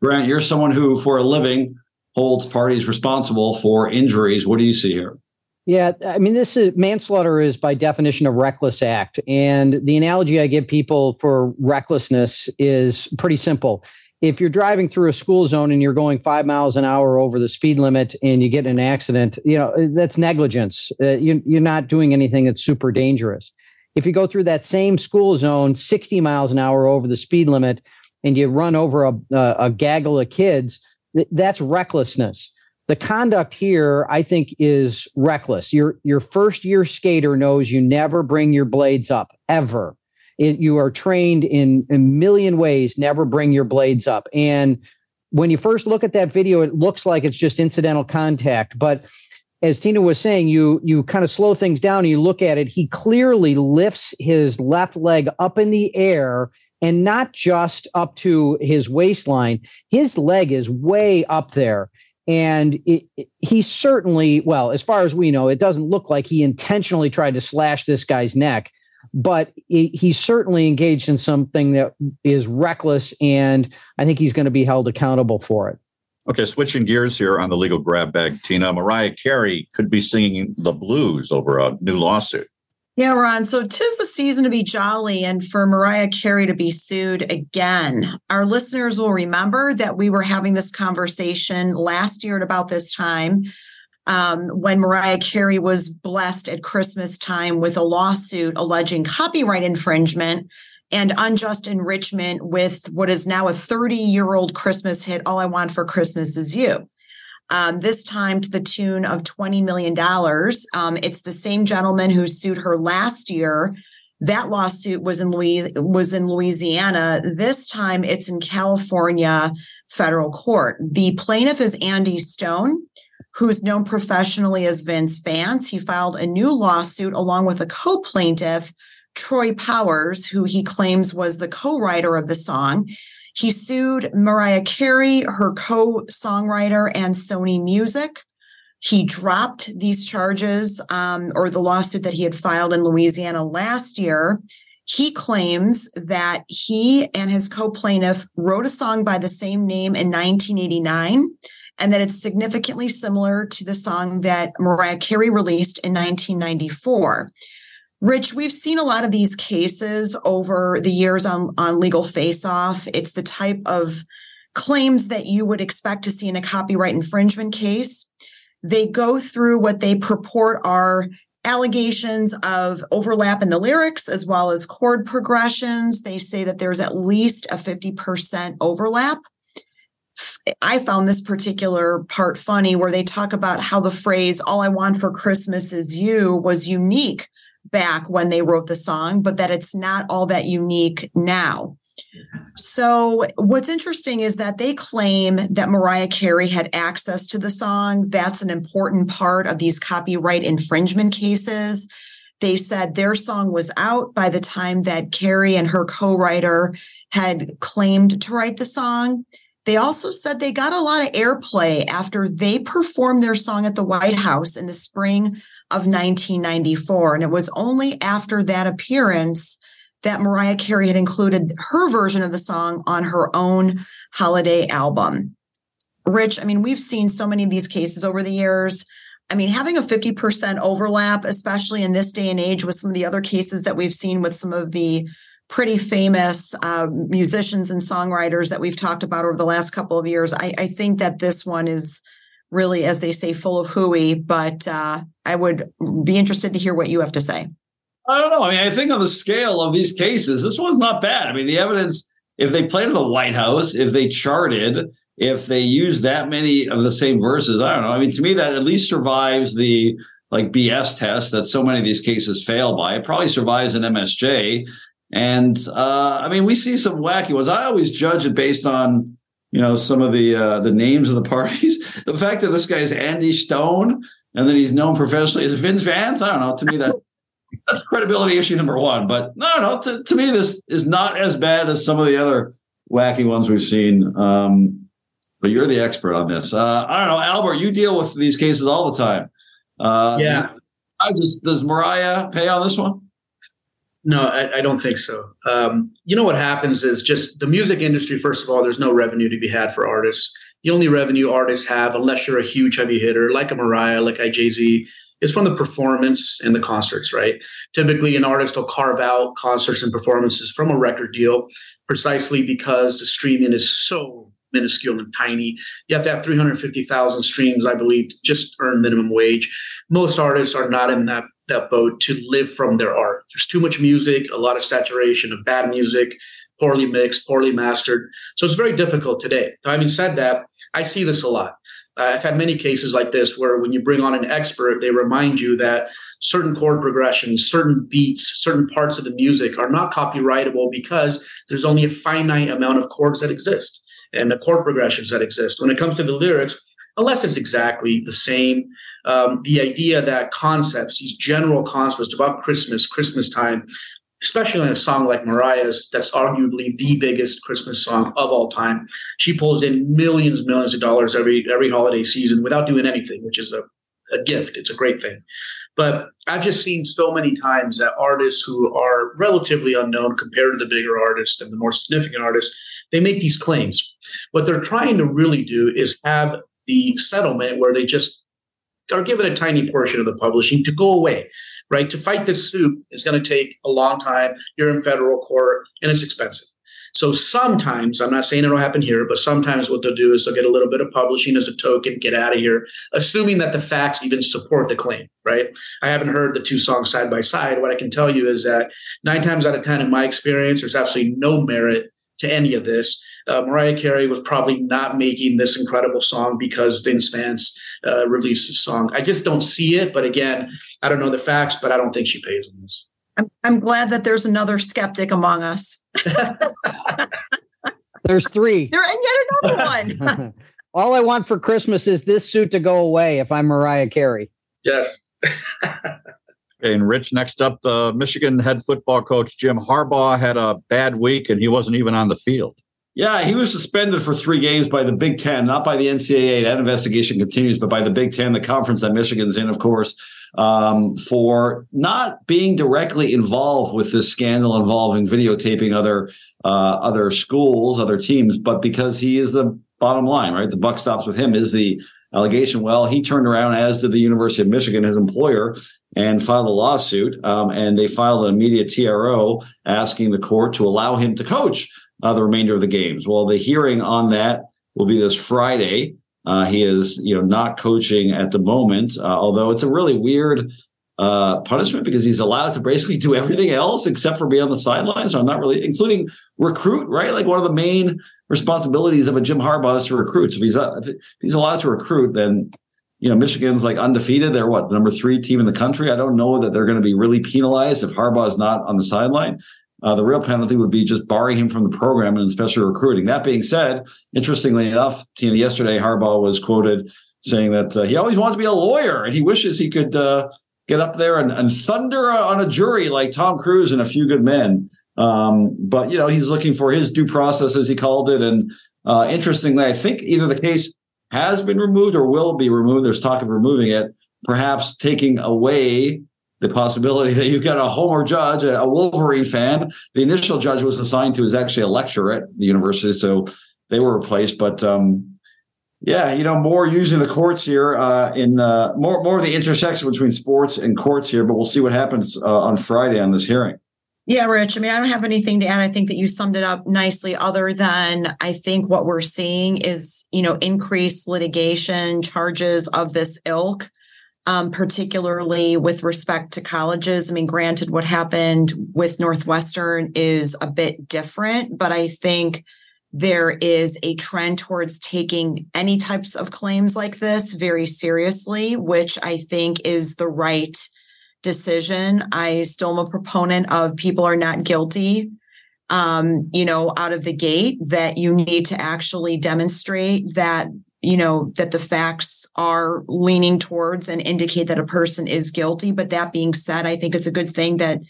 Grant, you're someone who, for a living, holds parties responsible for injuries. What do you see here? Yeah, I mean, this is manslaughter is by definition a reckless act. And the analogy I give people for recklessness is pretty simple. If you're driving through a school zone and you're going five miles an hour over the speed limit and you get in an accident, you know, that's negligence. Uh, you, you're not doing anything that's super dangerous. If you go through that same school zone 60 miles an hour over the speed limit and you run over a, a, a gaggle of kids, that's recklessness the conduct here, I think, is reckless. Your your first year skater knows you never bring your blades up ever. It, you are trained in a million ways never bring your blades up. And when you first look at that video, it looks like it's just incidental contact. But as Tina was saying, you you kind of slow things down and you look at it. He clearly lifts his left leg up in the air and not just up to his waistline. His leg is way up there. And it, it, he certainly, well, as far as we know, it doesn't look like he intentionally tried to slash this guy's neck, but he, he certainly engaged in something that is reckless. And I think he's going to be held accountable for it. Okay, switching gears here on the legal grab bag, Tina. Mariah Carey could be singing the blues over a new lawsuit. Yeah, Ron. So tis the season to be jolly and for Mariah Carey to be sued again. Our listeners will remember that we were having this conversation last year at about this time um, when Mariah Carey was blessed at Christmas time with a lawsuit alleging copyright infringement and unjust enrichment with what is now a 30 year old Christmas hit, All I Want for Christmas Is You um, this time to the tune of $20 million. Um, it's the same gentleman who sued her last year. That lawsuit was in Louis- was in Louisiana. This time it's in California federal court. The plaintiff is Andy Stone, who's known professionally as Vince Vance. He filed a new lawsuit along with a co-plaintiff, Troy Powers, who he claims was the co-writer of the song. He sued Mariah Carey, her co songwriter, and Sony Music. He dropped these charges um, or the lawsuit that he had filed in Louisiana last year. He claims that he and his co plaintiff wrote a song by the same name in 1989 and that it's significantly similar to the song that Mariah Carey released in 1994. Rich, we've seen a lot of these cases over the years on, on Legal Face Off. It's the type of claims that you would expect to see in a copyright infringement case. They go through what they purport are allegations of overlap in the lyrics as well as chord progressions. They say that there's at least a 50% overlap. I found this particular part funny where they talk about how the phrase, All I Want for Christmas is You, was unique back when they wrote the song, but that it's not all that unique now. So, what's interesting is that they claim that Mariah Carey had access to the song. That's an important part of these copyright infringement cases. They said their song was out by the time that Carey and her co writer had claimed to write the song. They also said they got a lot of airplay after they performed their song at the White House in the spring of 1994. And it was only after that appearance that Mariah Carey had included her version of the song on her own holiday album. Rich, I mean, we've seen so many of these cases over the years. I mean, having a 50% overlap, especially in this day and age with some of the other cases that we've seen with some of the pretty famous uh, musicians and songwriters that we've talked about over the last couple of years, I, I think that this one is really, as they say, full of hooey. But uh, I would be interested to hear what you have to say. I don't know. I mean, I think on the scale of these cases, this one's not bad. I mean, the evidence, if they played to the White House, if they charted, if they used that many of the same verses, I don't know. I mean, to me, that at least survives the like BS test that so many of these cases fail by. It probably survives an MSJ. And uh, I mean, we see some wacky ones. I always judge it based on you know some of the uh, the names of the parties. the fact that this guy is Andy Stone and then he's known professionally as Vince Vance. I don't know. To me, that that's credibility issue number one. But no, no. To, to me, this is not as bad as some of the other wacky ones we've seen. Um, but you're the expert on this. Uh, I don't know, Albert. You deal with these cases all the time. Uh, yeah. I just does Mariah pay on this one? No, I, I don't think so. Um, you know what happens is just the music industry. First of all, there's no revenue to be had for artists. The only revenue artists have, unless you're a huge heavy hitter like a Mariah, like a Jay Z, is from the performance and the concerts. Right? Typically, an artist will carve out concerts and performances from a record deal, precisely because the streaming is so minuscule and tiny. You have to have 350,000 streams, I believe, to just earn minimum wage. Most artists are not in that that boat to live from their art. There's too much music, a lot of saturation of bad music, poorly mixed, poorly mastered. So it's very difficult today. Having said that, I see this a lot. I've had many cases like this where when you bring on an expert, they remind you that certain chord progressions, certain beats, certain parts of the music are not copyrightable because there's only a finite amount of chords that exist and the chord progressions that exist. When it comes to the lyrics, unless it's exactly the same, um, the idea that concepts, these general concepts about Christmas, Christmas time, especially in a song like Mariah's, that's arguably the biggest Christmas song of all time. She pulls in millions, millions of dollars every every holiday season without doing anything, which is a, a gift. It's a great thing. But I've just seen so many times that artists who are relatively unknown compared to the bigger artists and the more significant artists they make these claims. What they're trying to really do is have the settlement where they just are given a tiny portion of the publishing to go away, right? To fight this suit is going to take a long time. You're in federal court and it's expensive. So sometimes, I'm not saying it'll happen here, but sometimes what they'll do is they'll get a little bit of publishing as a token, get out of here, assuming that the facts even support the claim, right? I haven't heard the two songs side by side. What I can tell you is that nine times out of 10, in my experience, there's absolutely no merit to any of this. Uh, Mariah Carey was probably not making this incredible song because Vince Vance uh, released this song. I just don't see it. But again, I don't know the facts, but I don't think she pays on this. I'm, I'm glad that there's another skeptic among us. there's three. There and yet another one. All I want for Christmas is this suit to go away if I'm Mariah Carey. Yes. And Rich, next up, the Michigan head football coach Jim Harbaugh had a bad week and he wasn't even on the field. Yeah, he was suspended for three games by the Big Ten, not by the NCAA. That investigation continues, but by the Big Ten, the conference that Michigan's in, of course, um, for not being directly involved with this scandal involving videotaping other uh, other schools, other teams, but because he is the bottom line, right? The buck stops with him. Is the allegation? Well, he turned around, as did the University of Michigan, his employer, and filed a lawsuit. Um, and they filed an immediate TRO asking the court to allow him to coach uh, the remainder of the games. Well, the hearing on that will be this Friday. Uh, he is, you know, not coaching at the moment, uh, although it's a really weird uh, punishment because he's allowed to basically do everything else except for be on the sidelines. So I'm not really, including recruit, right? Like one of the main responsibilities of a Jim Harbaugh is to recruit. So if he's uh, if he's allowed to recruit, then you know, Michigan's like undefeated. They're what, the number three team in the country. I don't know that they're going to be really penalized if Harbaugh is not on the sideline. Uh, the real penalty would be just barring him from the program and especially recruiting. That being said, interestingly enough, Tina, yesterday Harbaugh was quoted saying that uh, he always wants to be a lawyer and he wishes he could uh, get up there and, and, thunder on a jury like Tom Cruise and a few good men. Um, but you know, he's looking for his due process, as he called it. And uh, interestingly, I think either the case has been removed or will be removed. There's talk of removing it, perhaps taking away the possibility that you've got a Homer judge, a Wolverine fan. The initial judge was assigned to is actually a lecturer at the university, so they were replaced. But um, yeah, you know, more using the courts here uh, in uh, more more of the intersection between sports and courts here. But we'll see what happens uh, on Friday on this hearing. Yeah, Rich. I mean, I don't have anything to add. I think that you summed it up nicely, other than I think what we're seeing is, you know, increased litigation charges of this ilk, um, particularly with respect to colleges. I mean, granted, what happened with Northwestern is a bit different, but I think there is a trend towards taking any types of claims like this very seriously, which I think is the right decision. I still am a proponent of people are not guilty, um, you know, out of the gate, that you need to actually demonstrate that, you know, that the facts are leaning towards and indicate that a person is guilty. But that being said, I think it's a good thing that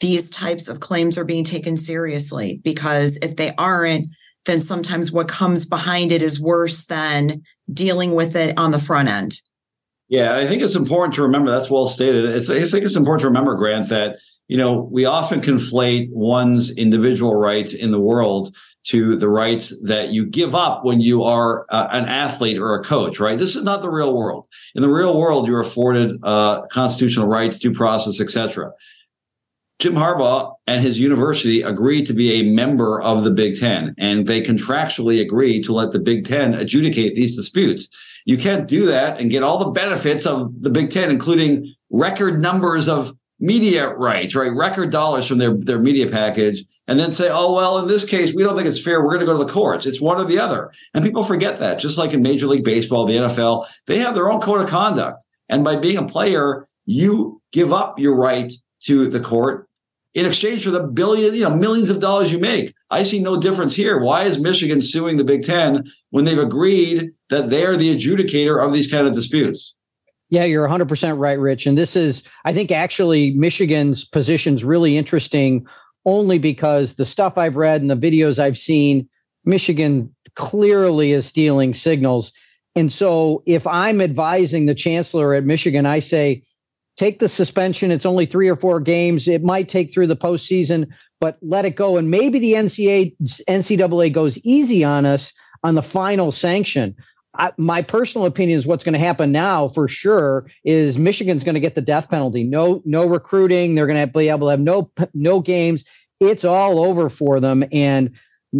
these types of claims are being taken seriously because if they aren't, then sometimes what comes behind it is worse than dealing with it on the front end. Yeah, I think it's important to remember that's well stated. I think it's important to remember, Grant, that you know we often conflate one's individual rights in the world to the rights that you give up when you are uh, an athlete or a coach. Right? This is not the real world. In the real world, you're afforded uh, constitutional rights, due process, etc. Jim Harbaugh and his university agreed to be a member of the Big Ten, and they contractually agreed to let the Big Ten adjudicate these disputes. You can't do that and get all the benefits of the Big Ten, including record numbers of media rights, right? Record dollars from their, their media package, and then say, oh, well, in this case, we don't think it's fair. We're going to go to the courts. It's one or the other. And people forget that, just like in Major League Baseball, the NFL, they have their own code of conduct. And by being a player, you give up your right to the court in exchange for the billion, you know, millions of dollars you make. I see no difference here. Why is Michigan suing the Big Ten when they've agreed that they're the adjudicator of these kind of disputes? Yeah, you're 100% right, Rich. And this is, I think, actually Michigan's position is really interesting only because the stuff I've read and the videos I've seen, Michigan clearly is stealing signals. And so if I'm advising the chancellor at Michigan, I say, take the suspension. It's only three or four games. It might take through the postseason, but let it go. And maybe the NCAA, NCAA goes easy on us on the final sanction. I, my personal opinion is what's going to happen now for sure is Michigan's going to get the death penalty. No, no recruiting. They're going to be able to have no, no games. It's all over for them. And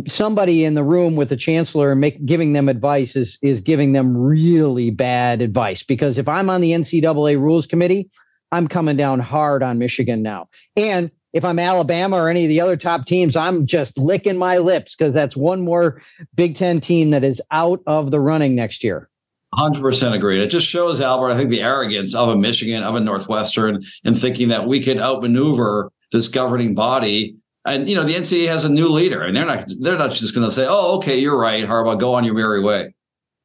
somebody in the room with the chancellor and make giving them advice is is giving them really bad advice because if I'm on the NCAA rules committee, I'm coming down hard on Michigan now. And if I'm Alabama or any of the other top teams, I'm just licking my lips because that's one more Big Ten team that is out of the running next year. 100% agreed. It just shows, Albert, I think the arrogance of a Michigan, of a Northwestern, in thinking that we could outmaneuver this governing body. And, you know, the NCAA has a new leader, and they're not, they're not just going to say, oh, okay, you're right, Harbaugh, go on your merry way.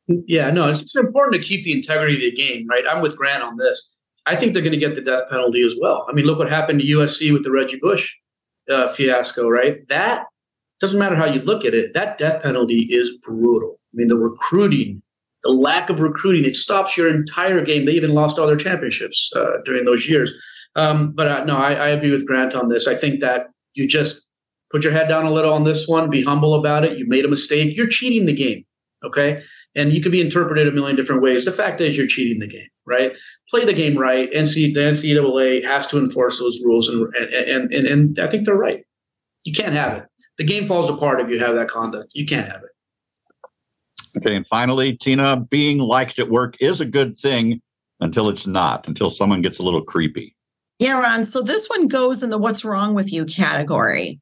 Yeah, no, it's, it's important to keep the integrity of the game, right? I'm with Grant on this. I think they're going to get the death penalty as well. I mean, look what happened to USC with the Reggie Bush uh, fiasco, right? That doesn't matter how you look at it. That death penalty is brutal. I mean, the recruiting, the lack of recruiting, it stops your entire game. They even lost all their championships uh, during those years. Um, but uh, no, I, I agree with Grant on this. I think that you just put your head down a little on this one, be humble about it. You made a mistake. You're cheating the game. Okay. And you can be interpreted a million different ways. The fact is, you're cheating the game, right? Play the game right. NC, the NCAA has to enforce those rules, and, and and and I think they're right. You can't have it. The game falls apart if you have that conduct. You can't have it. Okay, and finally, Tina, being liked at work is a good thing until it's not, until someone gets a little creepy. Yeah, Ron. So this one goes in the what's wrong with you category.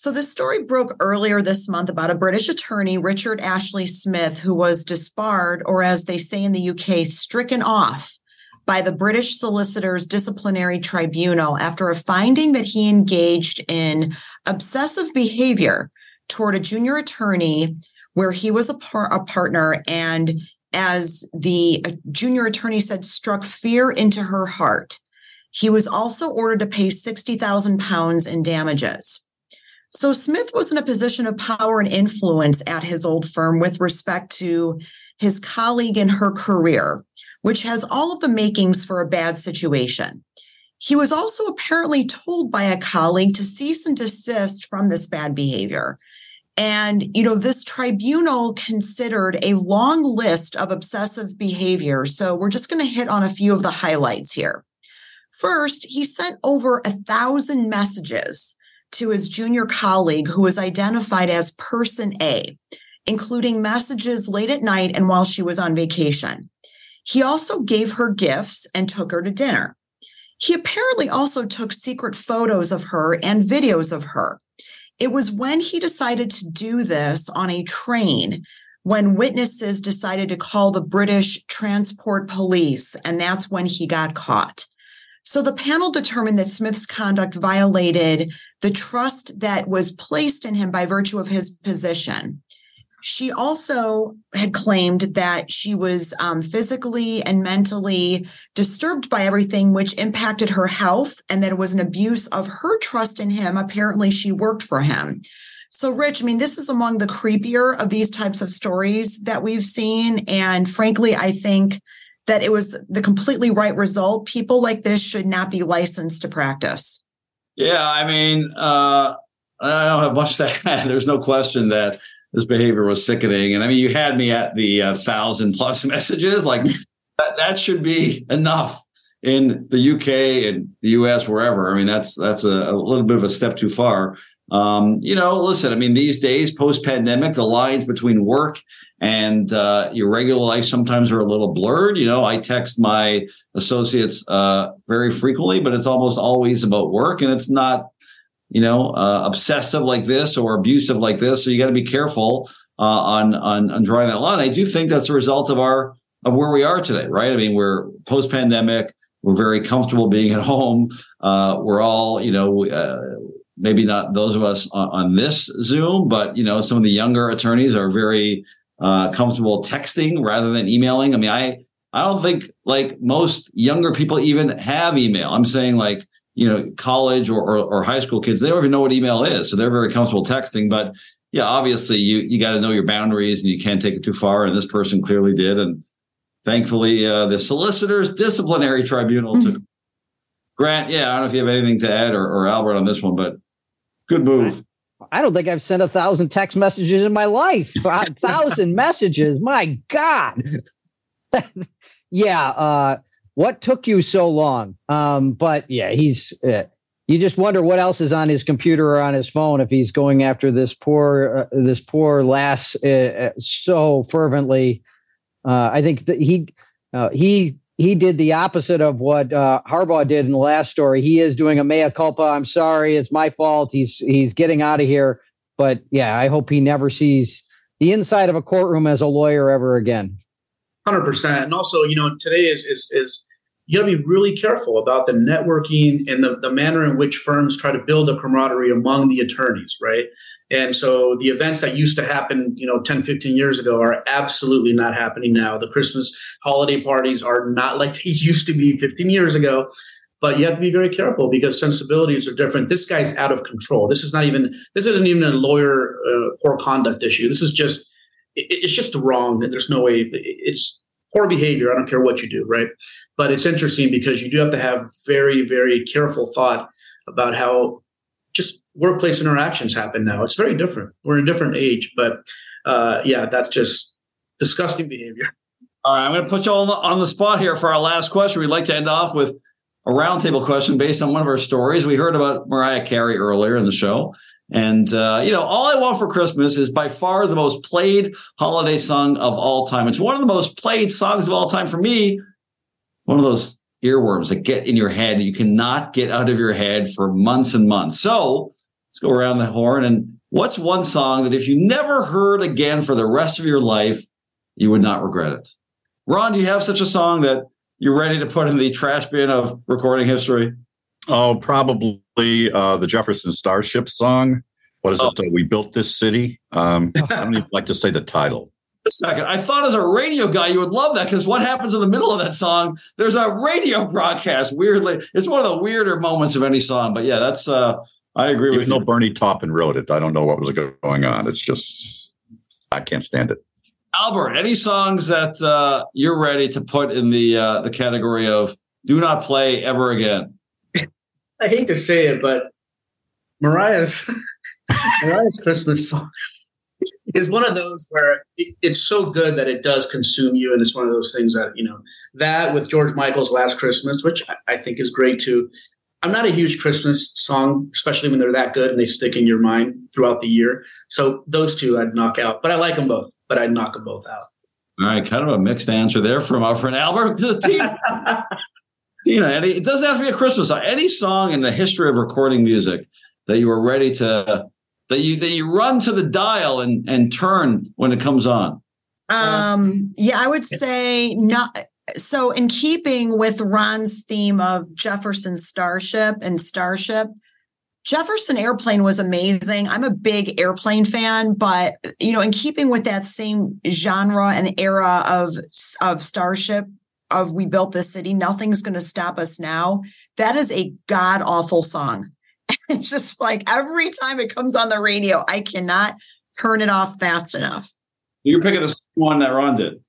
So, this story broke earlier this month about a British attorney, Richard Ashley Smith, who was disbarred, or as they say in the UK, stricken off by the British Solicitor's Disciplinary Tribunal after a finding that he engaged in obsessive behavior toward a junior attorney where he was a, par- a partner and as the uh, junior attorney said, struck fear into her heart. He was also ordered to pay 60,000 pounds in damages. So Smith was in a position of power and influence at his old firm with respect to his colleague in her career, which has all of the makings for a bad situation. He was also apparently told by a colleague to cease and desist from this bad behavior. And, you know, this tribunal considered a long list of obsessive behavior. So we're just going to hit on a few of the highlights here. First, he sent over a thousand messages to his junior colleague who was identified as Person A, including messages late at night and while she was on vacation. He also gave her gifts and took her to dinner. He apparently also took secret photos of her and videos of her. It was when he decided to do this on a train when witnesses decided to call the British transport police, and that's when he got caught. So the panel determined that Smith's conduct violated the trust that was placed in him by virtue of his position. She also had claimed that she was um, physically and mentally disturbed by everything, which impacted her health, and that it was an abuse of her trust in him. Apparently, she worked for him. So, Rich, I mean, this is among the creepier of these types of stories that we've seen. And frankly, I think that it was the completely right result. People like this should not be licensed to practice. Yeah, I mean, uh, I don't have much to add. There's no question that this behavior was sickening. And I mean, you had me at the uh, thousand plus messages. Like that, that should be enough in the UK and the US, wherever. I mean, that's that's a, a little bit of a step too far. Um, you know, listen, I mean, these days, post pandemic, the lines between work and uh, your regular life sometimes are a little blurred. You know, I text my associates uh, very frequently, but it's almost always about work and it's not, you know, uh, obsessive like this or abusive like this. So you got to be careful uh, on, on, on drawing that line. I do think that's a result of our, of where we are today, right? I mean, we're post pandemic. We're very comfortable being at home. Uh, we're all, you know, uh, maybe not those of us on, on, this Zoom, but you know, some of the younger attorneys are very uh, comfortable texting rather than emailing. I mean, I I don't think like most younger people even have email. I'm saying like you know, college or, or, or high school kids, they don't even know what email is, so they're very comfortable texting. But yeah, obviously, you you got to know your boundaries and you can't take it too far. And this person clearly did, and thankfully, uh, the solicitors disciplinary tribunal took. Grant, yeah, I don't know if you have anything to add or, or Albert on this one, but Good move. I don't think I've sent a thousand text messages in my life. A thousand messages. My God. yeah. Uh, what took you so long? Um, but yeah, he's. Uh, you just wonder what else is on his computer or on his phone if he's going after this poor, uh, this poor lass uh, uh, so fervently. Uh, I think that he he he did the opposite of what uh, Harbaugh did in the last story. He is doing a mea culpa. I'm sorry, it's my fault. He's he's getting out of here. But yeah, I hope he never sees the inside of a courtroom as a lawyer ever again. Hundred percent. And also, you know, today is is is you got to be really careful about the networking and the, the manner in which firms try to build a camaraderie among the attorneys, right? And so the events that used to happen, you know, 10, 15 years ago are absolutely not happening now. The Christmas holiday parties are not like they used to be 15 years ago. But you have to be very careful because sensibilities are different. This guy's out of control. This is not even this isn't even a lawyer uh, poor conduct issue. This is just it, it's just wrong. And there's no way it's poor behavior. I don't care what you do, right? But it's interesting because you do have to have very, very careful thought about how just workplace interactions happen now. It's very different. We're in a different age, but uh, yeah, that's just disgusting behavior. All right, I'm going to put you all on the spot here for our last question. We'd like to end off with a roundtable question based on one of our stories. We heard about Mariah Carey earlier in the show. And, uh, you know, All I Want for Christmas is by far the most played holiday song of all time. It's one of the most played songs of all time for me. One of those earworms that get in your head. You cannot get out of your head for months and months. So let's go around the horn. And what's one song that if you never heard again for the rest of your life, you would not regret it? Ron, do you have such a song that you're ready to put in the trash bin of recording history? Oh, probably uh, the Jefferson Starship song. What is oh. it? Uh, we built this city. Um, I don't even like to say the title. A second. I thought as a radio guy you would love that because what happens in the middle of that song? There's a radio broadcast. Weirdly, it's one of the weirder moments of any song. But yeah, that's. uh I agree Even with though Bernie Taupin wrote it, I don't know what was going on. It's just I can't stand it. Albert, any songs that uh, you're ready to put in the uh, the category of do not play ever again? I hate to say it, but Mariah's Mariah's Christmas song is one of those where it, it's so good that it does consume you, and it's one of those things that you know that with George Michael's Last Christmas, which I, I think is great too. I'm not a huge Christmas song, especially when they're that good and they stick in your mind throughout the year. So those two I'd knock out, but I like them both. But I'd knock them both out. All right, kind of a mixed answer there from our friend Albert. you know, it doesn't have to be a Christmas song. Any song in the history of recording music that you were ready to that you that you run to the dial and and turn when it comes on? Um, yeah, I would say not. So, in keeping with Ron's theme of Jefferson Starship and Starship, Jefferson Airplane was amazing. I'm a big airplane fan, but you know, in keeping with that same genre and era of of Starship, of We Built This City, Nothing's Gonna Stop Us Now, that is a god awful song. it's just like every time it comes on the radio, I cannot turn it off fast enough. You're picking the one that Ron did.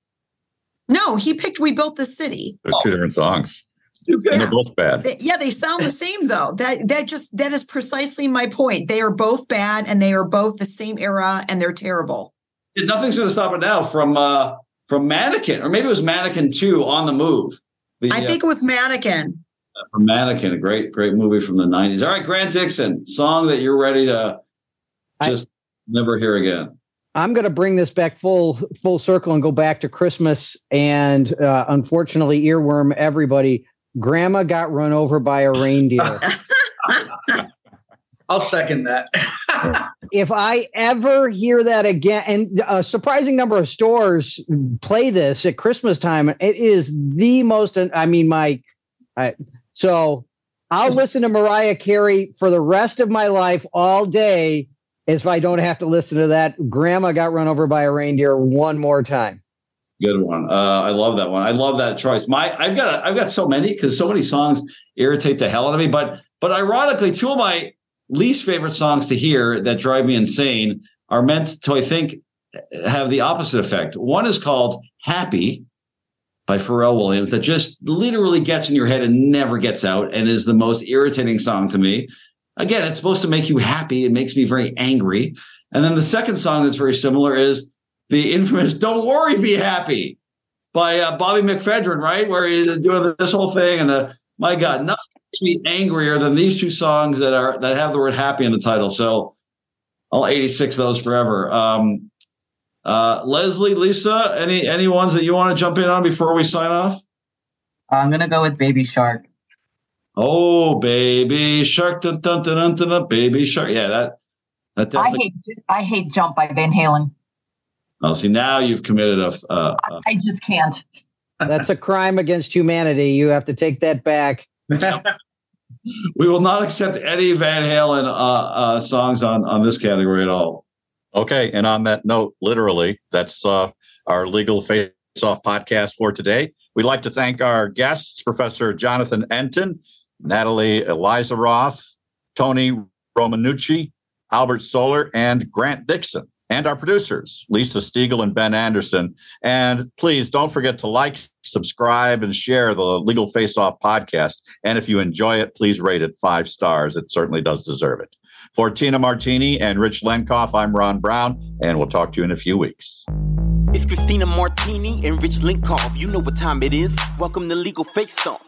No, he picked We Built the City. They're two different songs. And they're both bad. Yeah, they sound the same though. That that just that is precisely my point. They are both bad and they are both the same era and they're terrible. Nothing's gonna stop it now from uh from Mannequin, or maybe it was Mannequin 2 on the move. The, I think it was Mannequin. From Mannequin, a great, great movie from the 90s. All right, Grant Dixon, song that you're ready to just never hear again. I'm going to bring this back full full circle and go back to Christmas and uh, unfortunately earworm everybody. Grandma got run over by a reindeer. I'll second that. if I ever hear that again, and a surprising number of stores play this at Christmas time, it is the most. I mean, my, I, so I'll listen to Mariah Carey for the rest of my life all day if I don't have to listen to that. Grandma got run over by a reindeer one more time. Good one. Uh, I love that one. I love that choice. My, I've got, I've got so many because so many songs irritate the hell out of me. But, but ironically, two of my least favorite songs to hear that drive me insane are meant to, I think, have the opposite effect. One is called "Happy" by Pharrell Williams, that just literally gets in your head and never gets out, and is the most irritating song to me. Again, it's supposed to make you happy. It makes me very angry. And then the second song that's very similar is the infamous "Don't Worry, Be Happy" by uh, Bobby McFerrin, right? Where he's doing this whole thing, and the my God, nothing makes me angrier than these two songs that are that have the word "happy" in the title. So I'll 86 those forever. Um, uh, Leslie, Lisa, any any ones that you want to jump in on before we sign off? I'm gonna go with Baby Shark. Oh, baby shark, dun, dun, dun, dun, dun, dun, baby shark. Yeah, that that definitely. I hate I hate Jump by Van Halen. Oh, see, now you've committed a. Uh, uh, I just can't. That's a crime against humanity. You have to take that back. we will not accept any Van Halen uh, uh, songs on on this category at all. Okay. And on that note, literally, that's uh, our legal face off podcast for today. We'd like to thank our guests, Professor Jonathan Entin, Natalie Elizaroff, Tony Romanucci, Albert Soler, and Grant Dixon, and our producers, Lisa Stiegel and Ben Anderson. And please don't forget to like, subscribe, and share the Legal Face Off podcast. And if you enjoy it, please rate it five stars. It certainly does deserve it. For Tina Martini and Rich Lenkov, I'm Ron Brown, and we'll talk to you in a few weeks. It's Christina Martini and Rich Lenkov. You know what time it is. Welcome to Legal Face Off.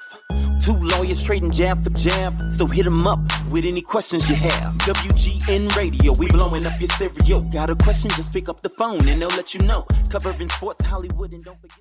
Two lawyers trading jab for jab. So hit 'em up with any questions you have. WGN Radio, we blowing up your stereo. Got a question? Just pick up the phone and they'll let you know. Covering sports, Hollywood, and don't forget.